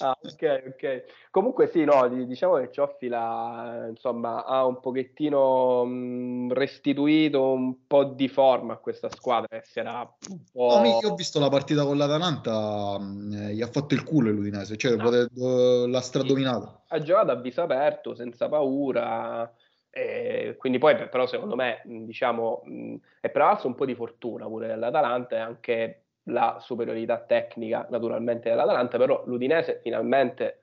ah, ok, ok. Comunque sì, no, diciamo che Cioffi la, insomma, ha un pochettino mh, restituito un po' di forma a questa squadra che si era un po'... No, io ho visto la partita con l'Atalanta, mh, gli ha fatto il culo l'Udinese, cioè ah. l'ha stradominata. Ha giocato a viso aperto, senza paura, e quindi poi però secondo me, diciamo, è prevalso un po' di fortuna pure dell'Atalanta e anche la superiorità tecnica naturalmente dell'Atalanta, però l'Udinese finalmente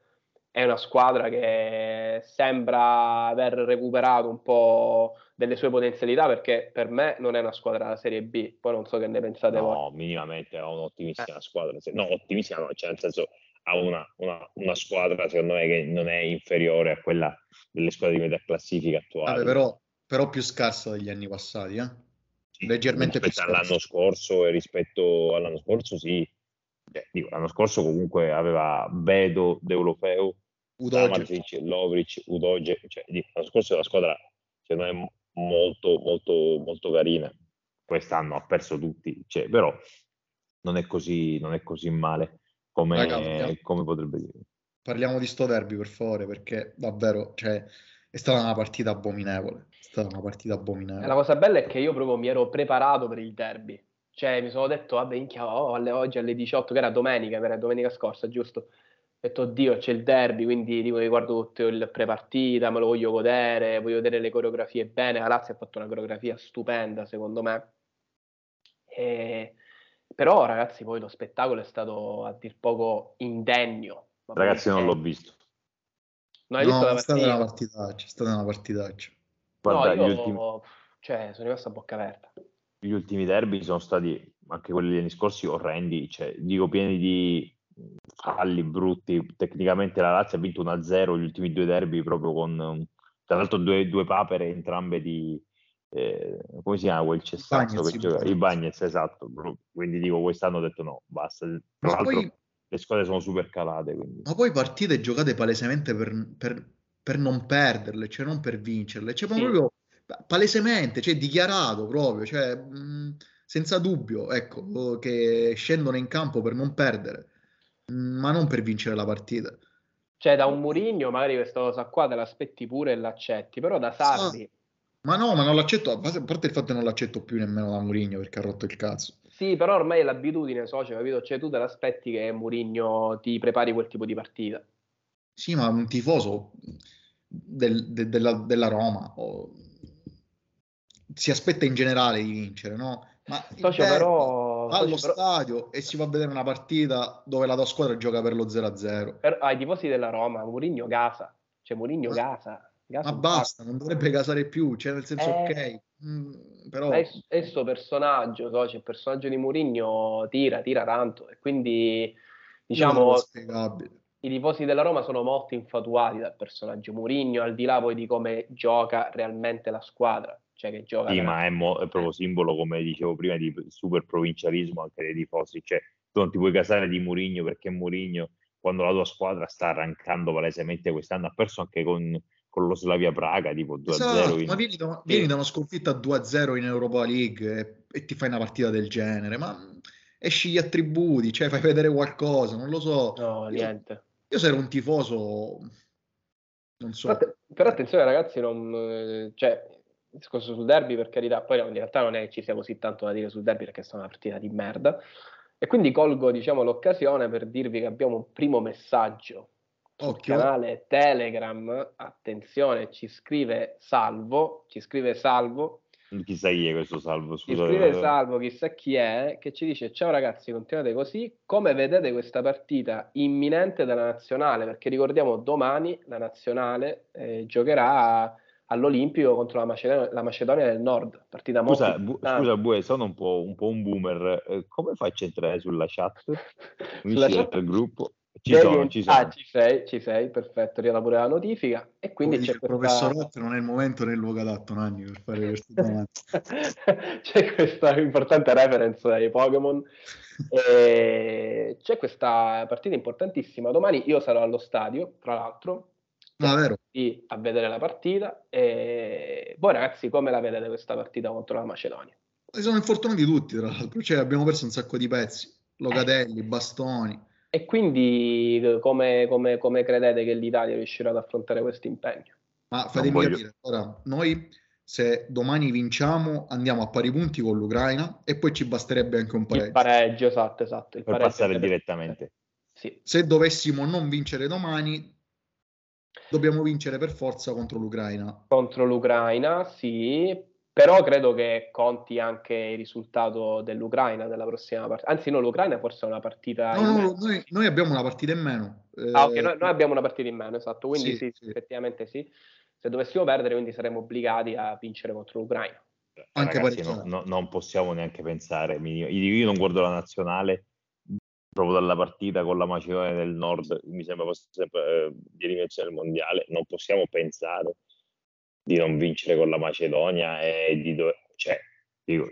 è una squadra che sembra aver recuperato un po' delle sue potenzialità perché per me non è una squadra della Serie B, poi non so che ne pensate no, voi. No, minimamente è un'ottimissima eh. squadra, no, ottimissima cioè nel senso ha una, una, una, squadra secondo me che non è inferiore a quella delle squadre di metà classifica attuali. Vabbè, però, però più scarsa degli anni passati, eh? leggermente rispetto all'anno scorso e rispetto all'anno scorso sì. Beh, dico, l'anno scorso comunque aveva Bedo, Deulofeu Samarzic, Lovric, Udoge cioè, dico, l'anno scorso la squadra secondo me molto molto molto carina. Quest'anno ha perso tutti cioè, però non è così non è così male come, Raga, come potrebbe dire parliamo di sto derby per favore perché davvero cioè, è stata una partita abominevole stata una partita abominevole. La cosa bella è che io proprio mi ero preparato per il derby. Cioè, mi sono detto, vabbè, inchia, oh, alle, oggi alle 18, che era domenica, era domenica scorsa, giusto? Ho detto, oddio, c'è il derby, quindi dico, mi guardo tutto il prepartita, me lo voglio godere, voglio vedere le coreografie bene. La Lazio ha fatto una coreografia stupenda, secondo me. E... Però, ragazzi, poi lo spettacolo è stato a dir poco indegno. Ragazzi, non l'ho visto. Non hai no, visto la partita? È stata una partitaccia, è stata una partitaccia. Guarda, no, io, ultimi... cioè, sono rimasto a bocca aperta. Gli ultimi derby sono stati, anche quelli degli anni scorsi, orrendi, cioè, dico pieni di falli brutti. Tecnicamente la Lazio ha vinto 1-0 gli ultimi due derby proprio con, tra l'altro, due, due papere entrambe di, eh, come si chiama quel cessato che gioca? I Bagnets, esatto. Quindi dico, quest'anno ho detto no, basta. Tra l'altro poi, le squadre sono super calate. Quindi. Ma poi partite giocate palesemente per, per, per non perderle, cioè non per vincerle, cioè sì. proprio palesemente, cioè dichiarato proprio, cioè mh, senza dubbio, ecco, che scendono in campo per non perdere, mh, ma non per vincere la partita. Cioè da un Murigno magari questa cosa qua te l'aspetti pure e l'accetti, però da Sarri... Ah, ma no, ma non l'accetto, a parte il fatto che non l'accetto più nemmeno da Murigno perché ha rotto il cazzo. Sì, però ormai è l'abitudine socio, capito? Cioè tu te l'aspetti che Murigno ti prepari quel tipo di partita. Sì, ma un tifoso del, de, della, della, Roma o, si aspetta in generale di vincere, no? Ma Socio, però, va allo però... stadio e si va a vedere una partita dove la tua squadra gioca per lo 0-0. Per, ai tifosi della Roma, Mourinho gasa, cioè Mourinho gasa. ma basta, non dovrebbe gasare più, cioè nel senso eh, ok, mm, però... È questo personaggio, socio, il personaggio di Mourinho tira, tira tanto e quindi diciamo... I tifosi della Roma sono molto infatuati dal personaggio Mourinho, al di là poi di come gioca realmente la squadra. Cioè che gioca sì, ma è, mo- è, proprio simbolo, come dicevo prima, di super provincialismo anche dei tifosi. Cioè, tu non ti puoi casare di Mourinho perché Mourinho, quando la tua squadra sta arrancando palesemente quest'anno, ha perso anche con, con lo Slavia Praga, tipo 2-0. Esatto, in... Ma vieni da, vieni da, una sconfitta 2-0 in Europa League e, e ti fai una partita del genere, ma esci gli attributi, cioè fai vedere qualcosa, non lo so. No, niente. Io se ero un tifoso, non so. Però, però attenzione ragazzi, non, cioè, discorso sul derby per carità, poi in realtà non è che ci sia così tanto da dire sul derby perché è stata una partita di merda. E quindi colgo diciamo, l'occasione per dirvi che abbiamo un primo messaggio sul Occhio. canale Telegram. Attenzione, ci scrive Salvo, ci scrive Salvo Chissà chi è questo Salvo, scusa. Scrive Salvo, chissà chi è, che ci dice ciao ragazzi, continuate così, come vedete questa partita imminente della nazionale? Perché ricordiamo domani la nazionale eh, giocherà all'Olimpico contro la Macedonia, la Macedonia del Nord, partita molto Scusa, bu- scusa Bue, sono un po', un po', un boomer, eh, come faccio a entrare sulla chat? *laughs* sulla chat? del gruppo? Ci Devi... sono, ci sono. Ah, ci sei, ci sei, perfetto, arriva pure la notifica. E quindi c'è questa... professor Rock non è il momento né il luogo adatto, Nanni, per fare queste domande. *laughs* c'è questa importante reference ai Pokémon. e c'è questa partita importantissima. Domani io sarò allo stadio, tra l'altro, ah, a vedere la partita. E voi ragazzi, come la vedete questa partita contro la Macedonia? Sono infortunati tutti, tra l'altro, cioè abbiamo perso un sacco di pezzi, Locatelli, eh. bastoni. E quindi come, come, come credete che l'Italia riuscirà ad affrontare questo impegno? Ma fatemi voglio... capire, ora, noi se domani vinciamo andiamo a pari punti con l'Ucraina e poi ci basterebbe anche un pareggio. Il pareggio, esatto, esatto. Il per passare sarebbe... direttamente. Sì. Se dovessimo non vincere domani, dobbiamo vincere per forza contro l'Ucraina. Contro l'Ucraina, sì, però credo che conti anche il risultato dell'Ucraina della prossima partita. Anzi, no, l'Ucraina forse è una partita. No, no, noi, noi, abbiamo una partita in meno. Ah, ok, noi, noi, abbiamo una partita in meno, esatto. Quindi sì, sì, sì, effettivamente sì. Se dovessimo perdere, quindi saremmo obbligati a vincere contro l'Ucraina. Anche Ragazzi, no, no, non possiamo neanche pensare. Io non guardo la nazionale proprio dalla partita con la Macedonia del Nord, mi sembra fosse eh, di il mondiale. Non possiamo pensare di non vincere con la Macedonia e di dove... Cioè, dico,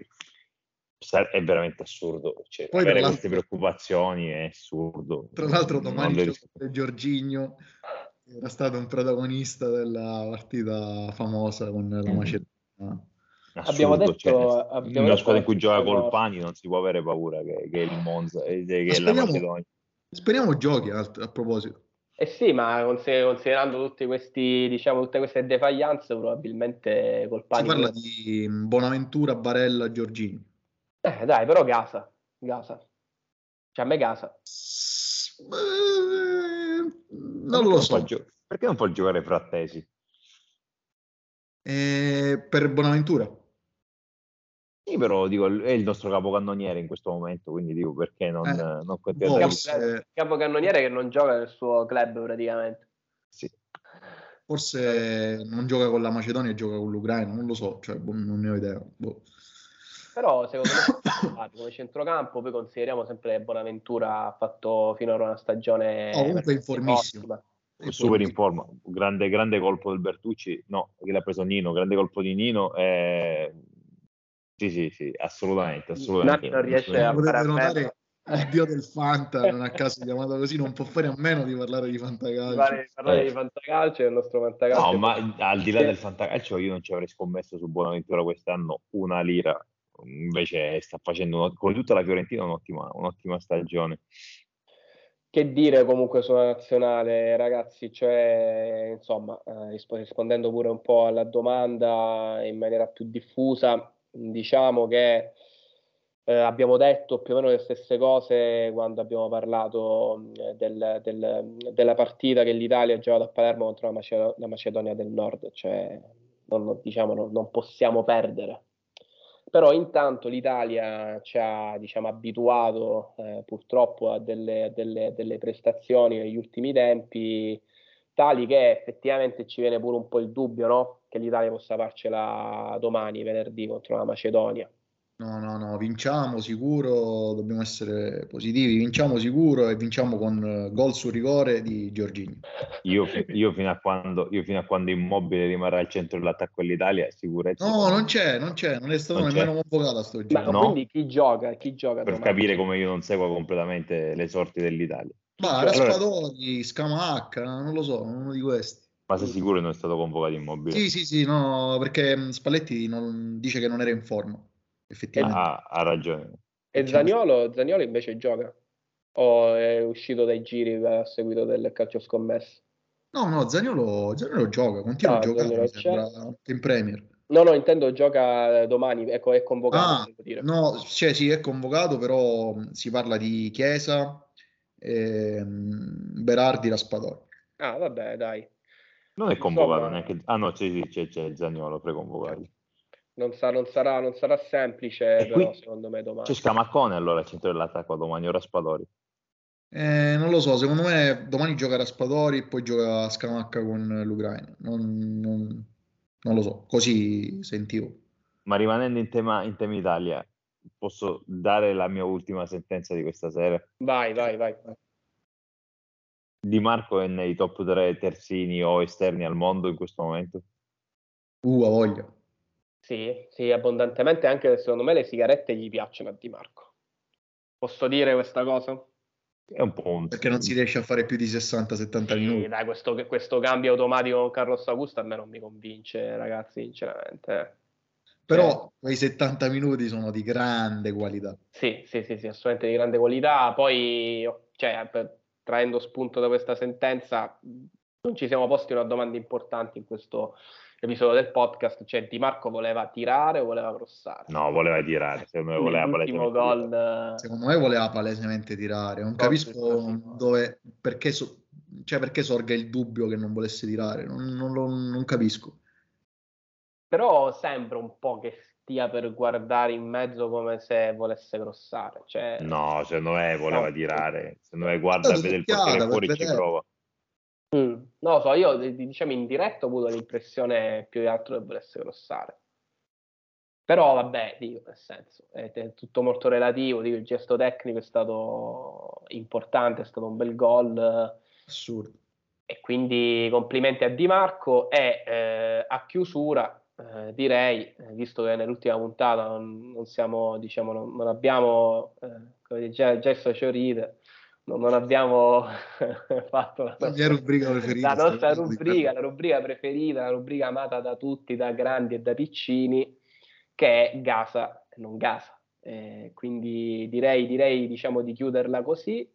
è veramente assurdo. Cioè, Poi avere queste preoccupazioni è assurdo. Tra l'altro domani c'è Giorginio era stato un protagonista della partita famosa con la mm. Macedonia. Assurdo, abbiamo detto, cioè, abbiamo una squadra in cui gioca col Pani non si può avere paura che, che il Monza che è la Macedonia. Speriamo giochi a, a proposito. Eh sì, ma considerando tutti questi, diciamo, tutte queste defaglianze, probabilmente col panico... Si parla di Bonaventura, Barella, Giorgini. Eh dai, però Gasa, Gasa. Cioè a me Gasa. Eh, non lo so. Perché non può giocare Frattesi? Eh, per Bonaventura. Sì, però dico, è il nostro capocannoniere in questo momento, quindi dico perché non, eh, non continuare. Forse... Capocannoniere che non gioca nel suo club praticamente. Sì. Forse non gioca con la Macedonia, gioca con l'Ucraina, non lo so, cioè, boh, non ne ho idea. Boh. Però secondo me come centrocampo poi consideriamo sempre Bonaventura ha fatto finora una stagione oh, comunque informissima. Super in forma, grande, grande colpo del Bertucci, no, che l'ha preso Nino, grande colpo di Nino, eh, sì, sì, sì, assolutamente. assolutamente. non riesce a fare notare il dio del Fanta, non a caso chiamato così, non può fare a meno di parlare di fantacalcio. Parlare, parlare eh. di fantacalcio e il nostro fantacalcio. No, ma al di là del fantacalcio io non ci avrei scommesso su Buonaventura quest'anno una lira, invece sta facendo, come tutta la Fiorentina, un'ottima, un'ottima stagione. Che dire comunque sulla nazionale, ragazzi, cioè, insomma, eh, rispondendo pure un po' alla domanda in maniera più diffusa, diciamo che eh, abbiamo detto più o meno le stesse cose quando abbiamo parlato eh, del, del, della partita che l'Italia ha giocato a Palermo contro la, Macedo- la Macedonia del Nord, cioè non, diciamo, non, non, possiamo perdere. Però intanto l'Italia ci ha diciamo, abituato eh, purtroppo a delle, delle, delle prestazioni negli ultimi tempi tali che effettivamente ci viene pure un po' il dubbio no? che l'Italia possa farcela domani, venerdì, contro la Macedonia. No, no, no, vinciamo sicuro, dobbiamo essere positivi, vinciamo sicuro e vinciamo con gol su rigore di Giorgini. Io, io, fino a quando, io fino a quando Immobile rimarrà al centro dell'attacco dell'Italia, sicurezza. No, non c'è, non c'è, non è stato non nemmeno convocato a sto giro. No? Quindi chi gioca? Chi gioca per domani? capire come io non seguo completamente le sorti dell'Italia. Ma Raspadori, allora... Scamacca, non lo so, uno di questi. Ma sei sicuro che non è stato convocato Immobile? Sì, sì, sì, no, perché Spalletti non, dice che non era in forma, effettivamente. Ah, ha ragione. E Zaniolo, Zaniolo invece gioca? O è uscito dai giri a seguito del calcio scommesso? No, no, Zaniolo, Zaniolo gioca, continua ah, a giocare, sembra, in Premier. No, no, intendo gioca domani, ecco, è convocato. Ah, no, cioè sì, è convocato, però si parla di Chiesa, ehm, Berardi, Raspadori. Ah, vabbè, dai. Non è convocato neanche. Ah, no, c'è, c'è, c'è Zagnolo preconvocato. Non, sa, non, sarà, non sarà semplice, e però, qui, secondo me, domani. C'è Scamaccone allora al centro dell'attacco domani o Raspadori? Eh, non lo so, secondo me domani gioca Raspadori e poi gioca Scamacca con l'Ucraina. Non, non, non, lo so, così sentivo. Ma rimanendo in tema, in tema Italia, posso dare la mia ultima sentenza di questa sera? Vai, vai, vai. vai. Di Marco è nei top 3 terzini o esterni al mondo in questo momento? Uh, a voglia. Sì, sì, abbondantemente, anche secondo me le sigarette gli piacciono a Di Marco. Posso dire questa cosa? È un po' un... Perché non si riesce a fare più di 60-70 sì, minuti. Dai, questo, questo, cambio automatico con Carlos Augusto a me non mi convince, ragazzi, sinceramente. Però eh. quei 70 minuti sono di grande qualità. Sì, sì, sì, sì, assolutamente di grande qualità. Poi cioè, per, traendo spunto da questa sentenza, non ci siamo posti una domanda importante in questo episodio del podcast, cioè Di Marco voleva tirare o voleva crossare? No, voleva tirare, *laughs* secondo me voleva palesemente gol... tirare. Secondo me voleva palesemente tirare, non capisco dove, perché, so, cioè perché sorga il dubbio che non volesse tirare, non, non, lo, non capisco. Però sembra un po' che stia per guardare in mezzo come se volesse crossare. Cioè... No, secondo me voleva no. tirare, secondo me guarda, vede il portiere fuori e ci prova. Mm, non lo so, io diciamo in diretto ho avuto l'impressione più che altro che volesse crossare. Però vabbè, dico, nel senso, è, è, tutto molto relativo, dico, il gesto tecnico è stato importante, è stato un bel gol. Assurdo. E quindi complimenti a Di Marco e eh, a chiusura eh, direi, eh, visto che nell'ultima puntata non, non siamo, diciamo, non, non abbiamo, eh, già, già faccio ride, non, non abbiamo *laughs* fatto la nostra, rubrica preferita, la nostra rubrica, la rubrica preferita, la rubrica amata da tutti, da grandi e da piccini, che è Gaza e non Gaza. Eh, quindi direi, direi diciamo, di chiuderla così.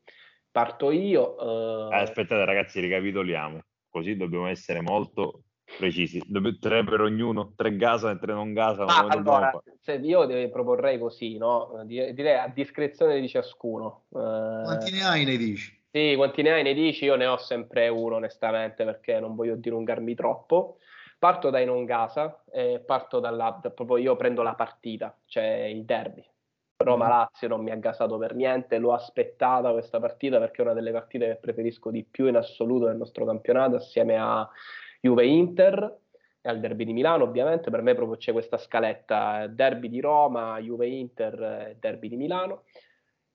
Parto io. Eh... aspettate ragazzi, ricapitoliamo, così dobbiamo essere molto precisi, tre per ognuno, tre Gaza e tre non Gaza. Ah, allora, se io proporrei così, no? direi a discrezione di ciascuno. Eh, quanti ne hai, ne dici? Sì, quanti ne hai, ne dici? Io ne ho sempre uno, onestamente, perché non voglio dilungarmi troppo. Parto dai non Gaza, e parto dalla, proprio io prendo la partita, cioè il derby. Roma-Lazio non mi ha gasato per niente, l'ho aspettata questa partita perché è una delle partite che preferisco di più in assoluto nel nostro campionato, assieme a Juve-Inter e al derby di Milano ovviamente, per me proprio c'è questa scaletta derby di Roma, Juve-Inter, derby di Milano.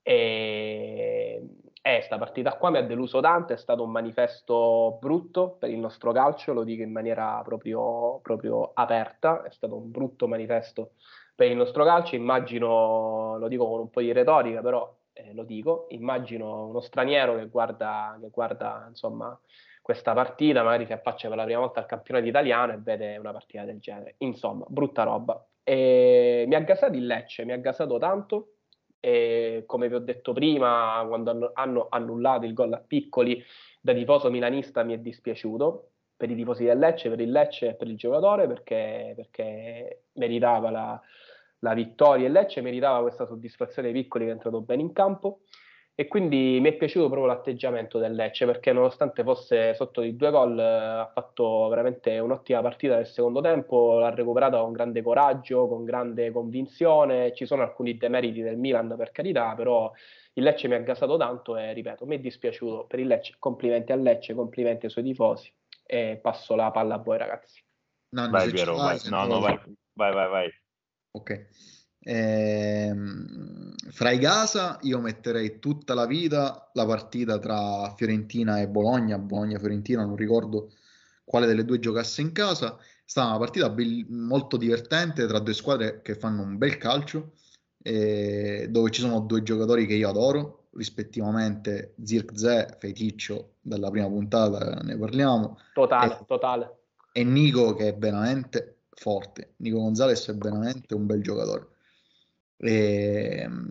E questa partita qua mi ha deluso tanto, è stato un manifesto brutto per il nostro calcio, lo dico in maniera proprio, proprio aperta, è stato un brutto manifesto per il nostro calcio, immagino, lo dico con un po' di retorica, però eh, lo dico, immagino uno straniero che guarda, che guarda insomma, questa partita, magari si affaccia per la prima volta al campionato italiano e vede una partita del genere. Insomma, brutta roba. E mi ha gasato il Lecce, mi ha gasato tanto. E come vi ho detto prima, quando hanno, annullato il gol a piccoli, da tifoso milanista mi è dispiaciuto per i tifosi del Lecce, per il Lecce e per il giocatore, perché, perché meritava la, la vittoria. Il Lecce meritava questa soddisfazione dei piccoli che è entrato bene in campo e quindi mi è piaciuto proprio l'atteggiamento del Lecce perché nonostante fosse sotto di due gol ha fatto veramente un'ottima partita nel secondo tempo, l'ha recuperata con grande coraggio, con grande convinzione, ci sono alcuni demeriti del Milan per carità, però il Lecce mi ha gasato tanto e ripeto, mi è dispiaciuto per il Lecce, complimenti al Lecce, complimenti ai suoi tifosi e passo la palla a voi ragazzi. No, vai Piero, vai. No, no, vai, vai, vai, vai. Ok. Eh, fra i Gaza io metterei tutta la vita la partita tra Fiorentina e Bologna, Bologna-Fiorentina, non ricordo quale delle due giocasse in casa. È stata una partita be- molto divertente tra due squadre che fanno un bel calcio, eh, dove ci sono due giocatori che io adoro, rispettivamente Zirkzee, Feticcio, dalla prima puntata ne parliamo. Totale, e, totale. E Nico che è veramente forte. Nico Gonzalez è veramente un bel giocatore. E, ehm,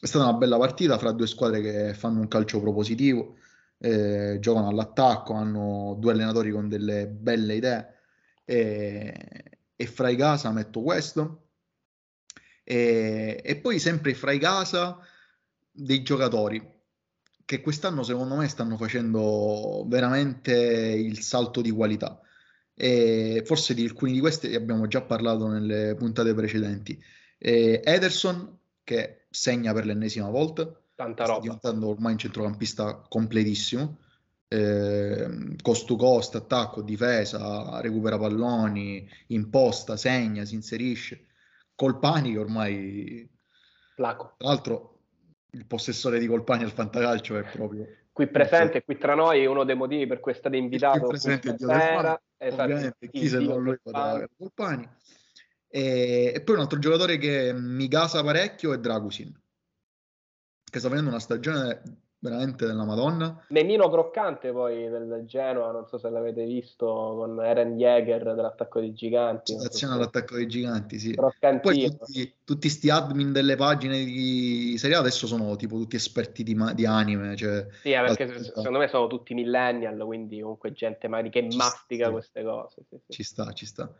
è stata una bella partita fra due squadre che fanno un calcio propositivo, eh, giocano all'attacco, hanno due allenatori con delle belle idee e, e fra i casa metto questo. E, e poi sempre fra i casa dei giocatori che quest'anno secondo me stanno facendo veramente il salto di qualità. E forse di alcuni di questi abbiamo già parlato nelle puntate precedenti. E Ederson che segna per l'ennesima volta, Tanta roba. sta diventando ormai un centrocampista completissimo. Eh, cost to cost, attacco, difesa, recupera palloni, imposta, segna, si inserisce. Colpani che ormai... Placo. Tra l'altro il possessore di Colpani al fantacalcio è proprio... Qui presente, qui tra noi, uno dei motivi per cui è stato invitato. Qui presente Dio era, esatto, ovviamente, chi se non lui poteva Colpani. E, e, poi un altro giocatore che mi gasa parecchio è Dragusin, che sta facendo una stagione veramente della Madonna. Menino croccante poi del Genoa, non so se l'avete visto con Eren Jäger dell'attacco dei giganti. Citazione all'attacco dei giganti, sì. Poi tutti, tutti sti admin delle pagine di Serie A adesso sono tipo tutti esperti di, di anime. Cioè, Sì, eh, perché se- secondo me sono tutti millennial, quindi comunque gente magari che Ci mastica sta. queste cose. sì, sì. ci sta, ci sta.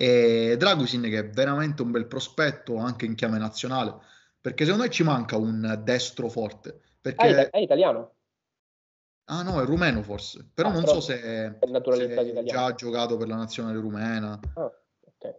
E Dragusin che è veramente un bel prospetto anche in chiave nazionale, perché secondo me ci manca un destro forte. Ah, è, Perché, è italiano? ah no, è rumeno forse, però Ah, non però so se, se già ha giocato per la nazionale rumena. Ah, ok.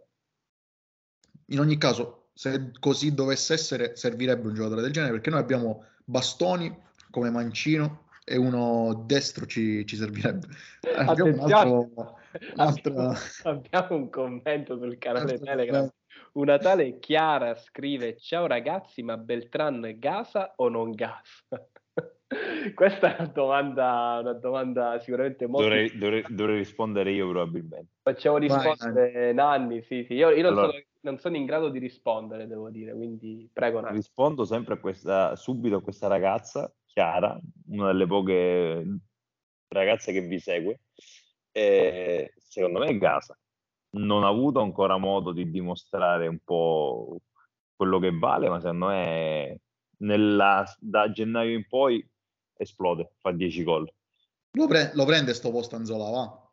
In ogni caso, se così dovesse essere, servirebbe un giocatore del genere, perché noi abbiamo Bastoni come mancino e uno destro ci, ci servirebbe. *laughs* Abbiamo un altro, altro- *laughs* abbiamo, un commento sul canale altro Telegram. Una tale Chiara scrive: Ciao ragazzi, ma Beltran è gasa o non gasa? *laughs* Questa è una domanda, una domanda sicuramente molto. Dovrei, dovrei- dovrei rispondere io probabilmente. Facciamo rispondere Nanni. Sì, sì. Io, io non, Allora. sono, non sono in grado di rispondere, devo dire, quindi prego Nanni. Rispondo sempre a questa, subito a questa ragazza, Chiara, una delle poche ragazze che vi segue. E secondo me è Gaza. Non ha avuto ancora modo di dimostrare un po' quello che vale, ma secondo me nella- da gennaio in poi esplode, fa 10 gol. Lo, pre- lo prende sto posto Anzola, va.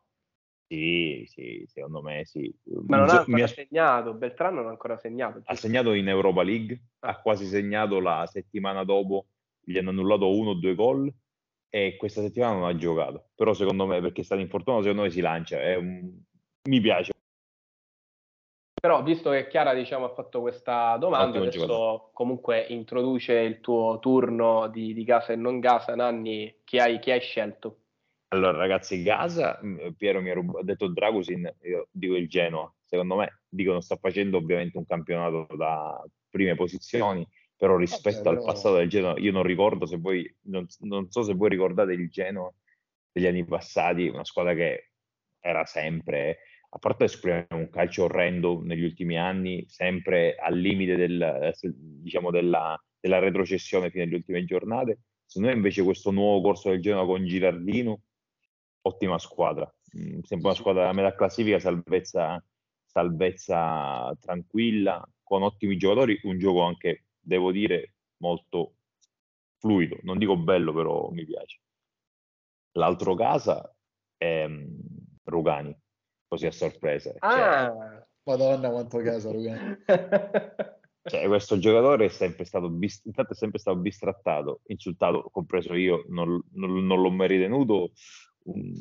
Sì, sì, secondo me sì. Ma non ha Mi ancora as- segnato, Beltrán non ha ancora segnato. ha segnato in Europa League, Ah. ha quasi segnato la settimana dopo, gli hanno annullato uno o due gol e questa settimana non ha giocato. Però secondo me, perché è stato infortunato, secondo me si lancia. Un- Mi piace. Però visto che Chiara diciamo, ha fatto questa domanda, adesso giocatore. comunque introduce il tuo turno di, di Gasa e non Gasa. Nanni, chi hai, chi hai scelto? Allora, ragazzi, Gaza, mh, Piero mi ha rub- ha detto Dragusin, io dico il Genoa. Secondo me, dicono sta facendo ovviamente un campionato da prime posizioni, però rispetto Vabbè, al però- passato del Genoa, io non ricordo se voi, non, non so se voi ricordate il Genoa degli anni passati, una squadra che era sempre, a parte esprimere un calcio orrendo negli ultimi anni, sempre al limite del, diciamo della, della retrocessione fino alle ultime giornate. Secondo me invece questo nuovo corso del Genoa con Girardino, ottima squadra, Mm, sempre una squadra a metà classifica, salvezza, salvezza tranquilla, con ottimi giocatori, un gioco anche, devo dire, molto fluido, non dico bello, però mi piace. L'altro casa è mm, Rugani, così a sorpresa. Cioè, Ah! Madonna quanto caso, Rugani. *laughs* cioè, questo giocatore è sempre stato, bis- intanto è sempre stato bistrattato, insultato, compreso io, non, non- non l'ho mai ritenuto un,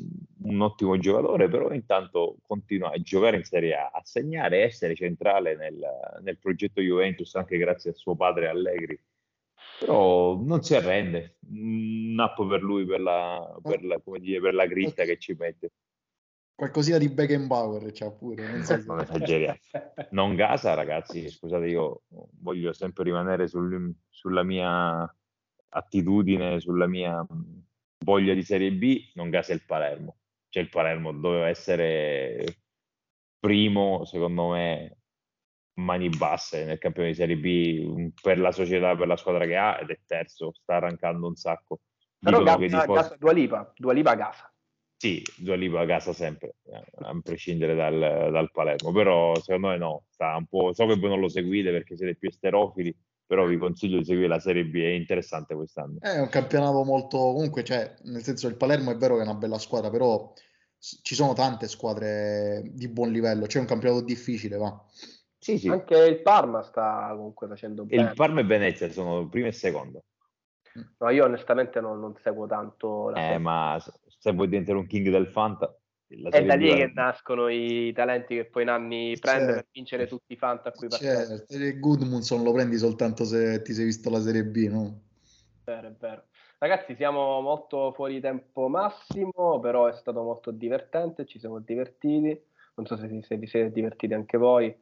un ottimo giocatore, però intanto continua a giocare in Serie A, a segnare e essere centrale nel, nel progetto Juventus, anche grazie al suo padre Allegri. Però non si arrende, un up per lui, per la, per la- come dire, per la grinta che ci mette. Qualcosina di Beckenbauer c'ha pure, non so se- Non esageriamo. Non Gasa, ragazzi, scusate, io voglio sempre rimanere sul- sulla mia attitudine, sulla mia voglia di Serie B, non Gasa il Palermo. Cioè il Palermo doveva essere primo, secondo me, mani basse nel campione di Serie B mh, per la società, per la squadra che ha, ed è terzo, sta arrancando un sacco. Però Dicono Gasa, tifosi- Gasa Dua Lipa, Dua Lipa Gasa. sì, Dua Lipa a casa sempre, a prescindere dal, dal Palermo, però secondo me no, sta un po', so che voi non lo seguite perché siete più esterofili, però vi consiglio di seguire la Serie B, è interessante quest'anno. È un campionato molto, comunque, cioè, nel senso il Palermo è vero che è una bella squadra, però ci sono tante squadre di buon livello, c'è un campionato difficile, va. Sì, sì, Anche il Parma sta comunque facendo bene. il Parma e Venezia sono primo e secondo, No, io onestamente non, non seguo tanto la eh, Serie ma se- vuoi diventare un king del Fanta, È da lì che nascono i talenti che poi Nanni prende per Certo. vincere tutti i fanta a cui partecipa. Il Goodmunson lo prendi soltanto se ti sei visto la Serie B, no? È vero, è vero. Ragazzi, siamo molto fuori tempo massimo, però è stato molto divertente, ci siamo divertiti. Non so se, se vi siete divertiti anche voi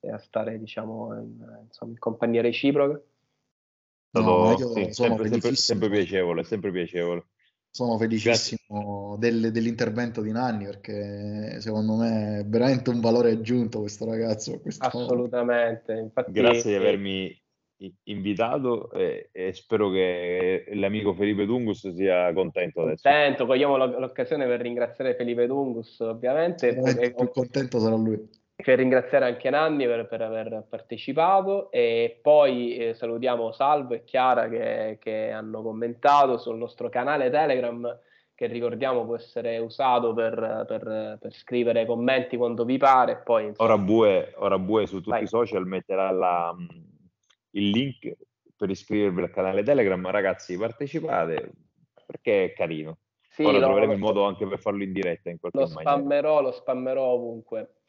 eh, a stare, diciamo, in, insomma, in compagnia reciproca. è No, io sì, sempre, sempre- sempre piacevole, sempre piacevole. Sono felicissimo del- dell'intervento di Nanni perché secondo me è veramente un valore aggiunto questo ragazzo. questo- Assolutamente. Infatti, Grazie di avermi invitato e, e, spero che l'amico Felipe Dungus sia contento adesso. Contento, cogliamo l'occasione per ringraziare Felipe Dungus ovviamente. E, più contento sarà lui. Per ringraziare anche Nanni per, per aver partecipato e poi eh, salutiamo Salvo e Chiara che, che hanno commentato sul nostro canale Telegram che ricordiamo può essere usato per, per, per scrivere commenti quando vi pare. Poi, ora, Bue, ora Bue su tutti Vai. i social metterà la, il link per iscrivervi al canale Telegram. Ragazzi, partecipate perché è carino. Sì, ora no, troveremo il modo anche per farlo in diretta in qualche lo maniera. Spammerò, lo spammerò ovunque.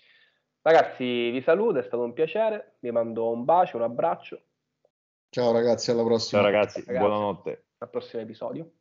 Ragazzi, vi saluto, è stato un piacere. Vi mando un bacio, un abbraccio. Ciao ragazzi, alla prossima. Ciao ragazzi, ragazzi buonanotte. Al prossimo episodio.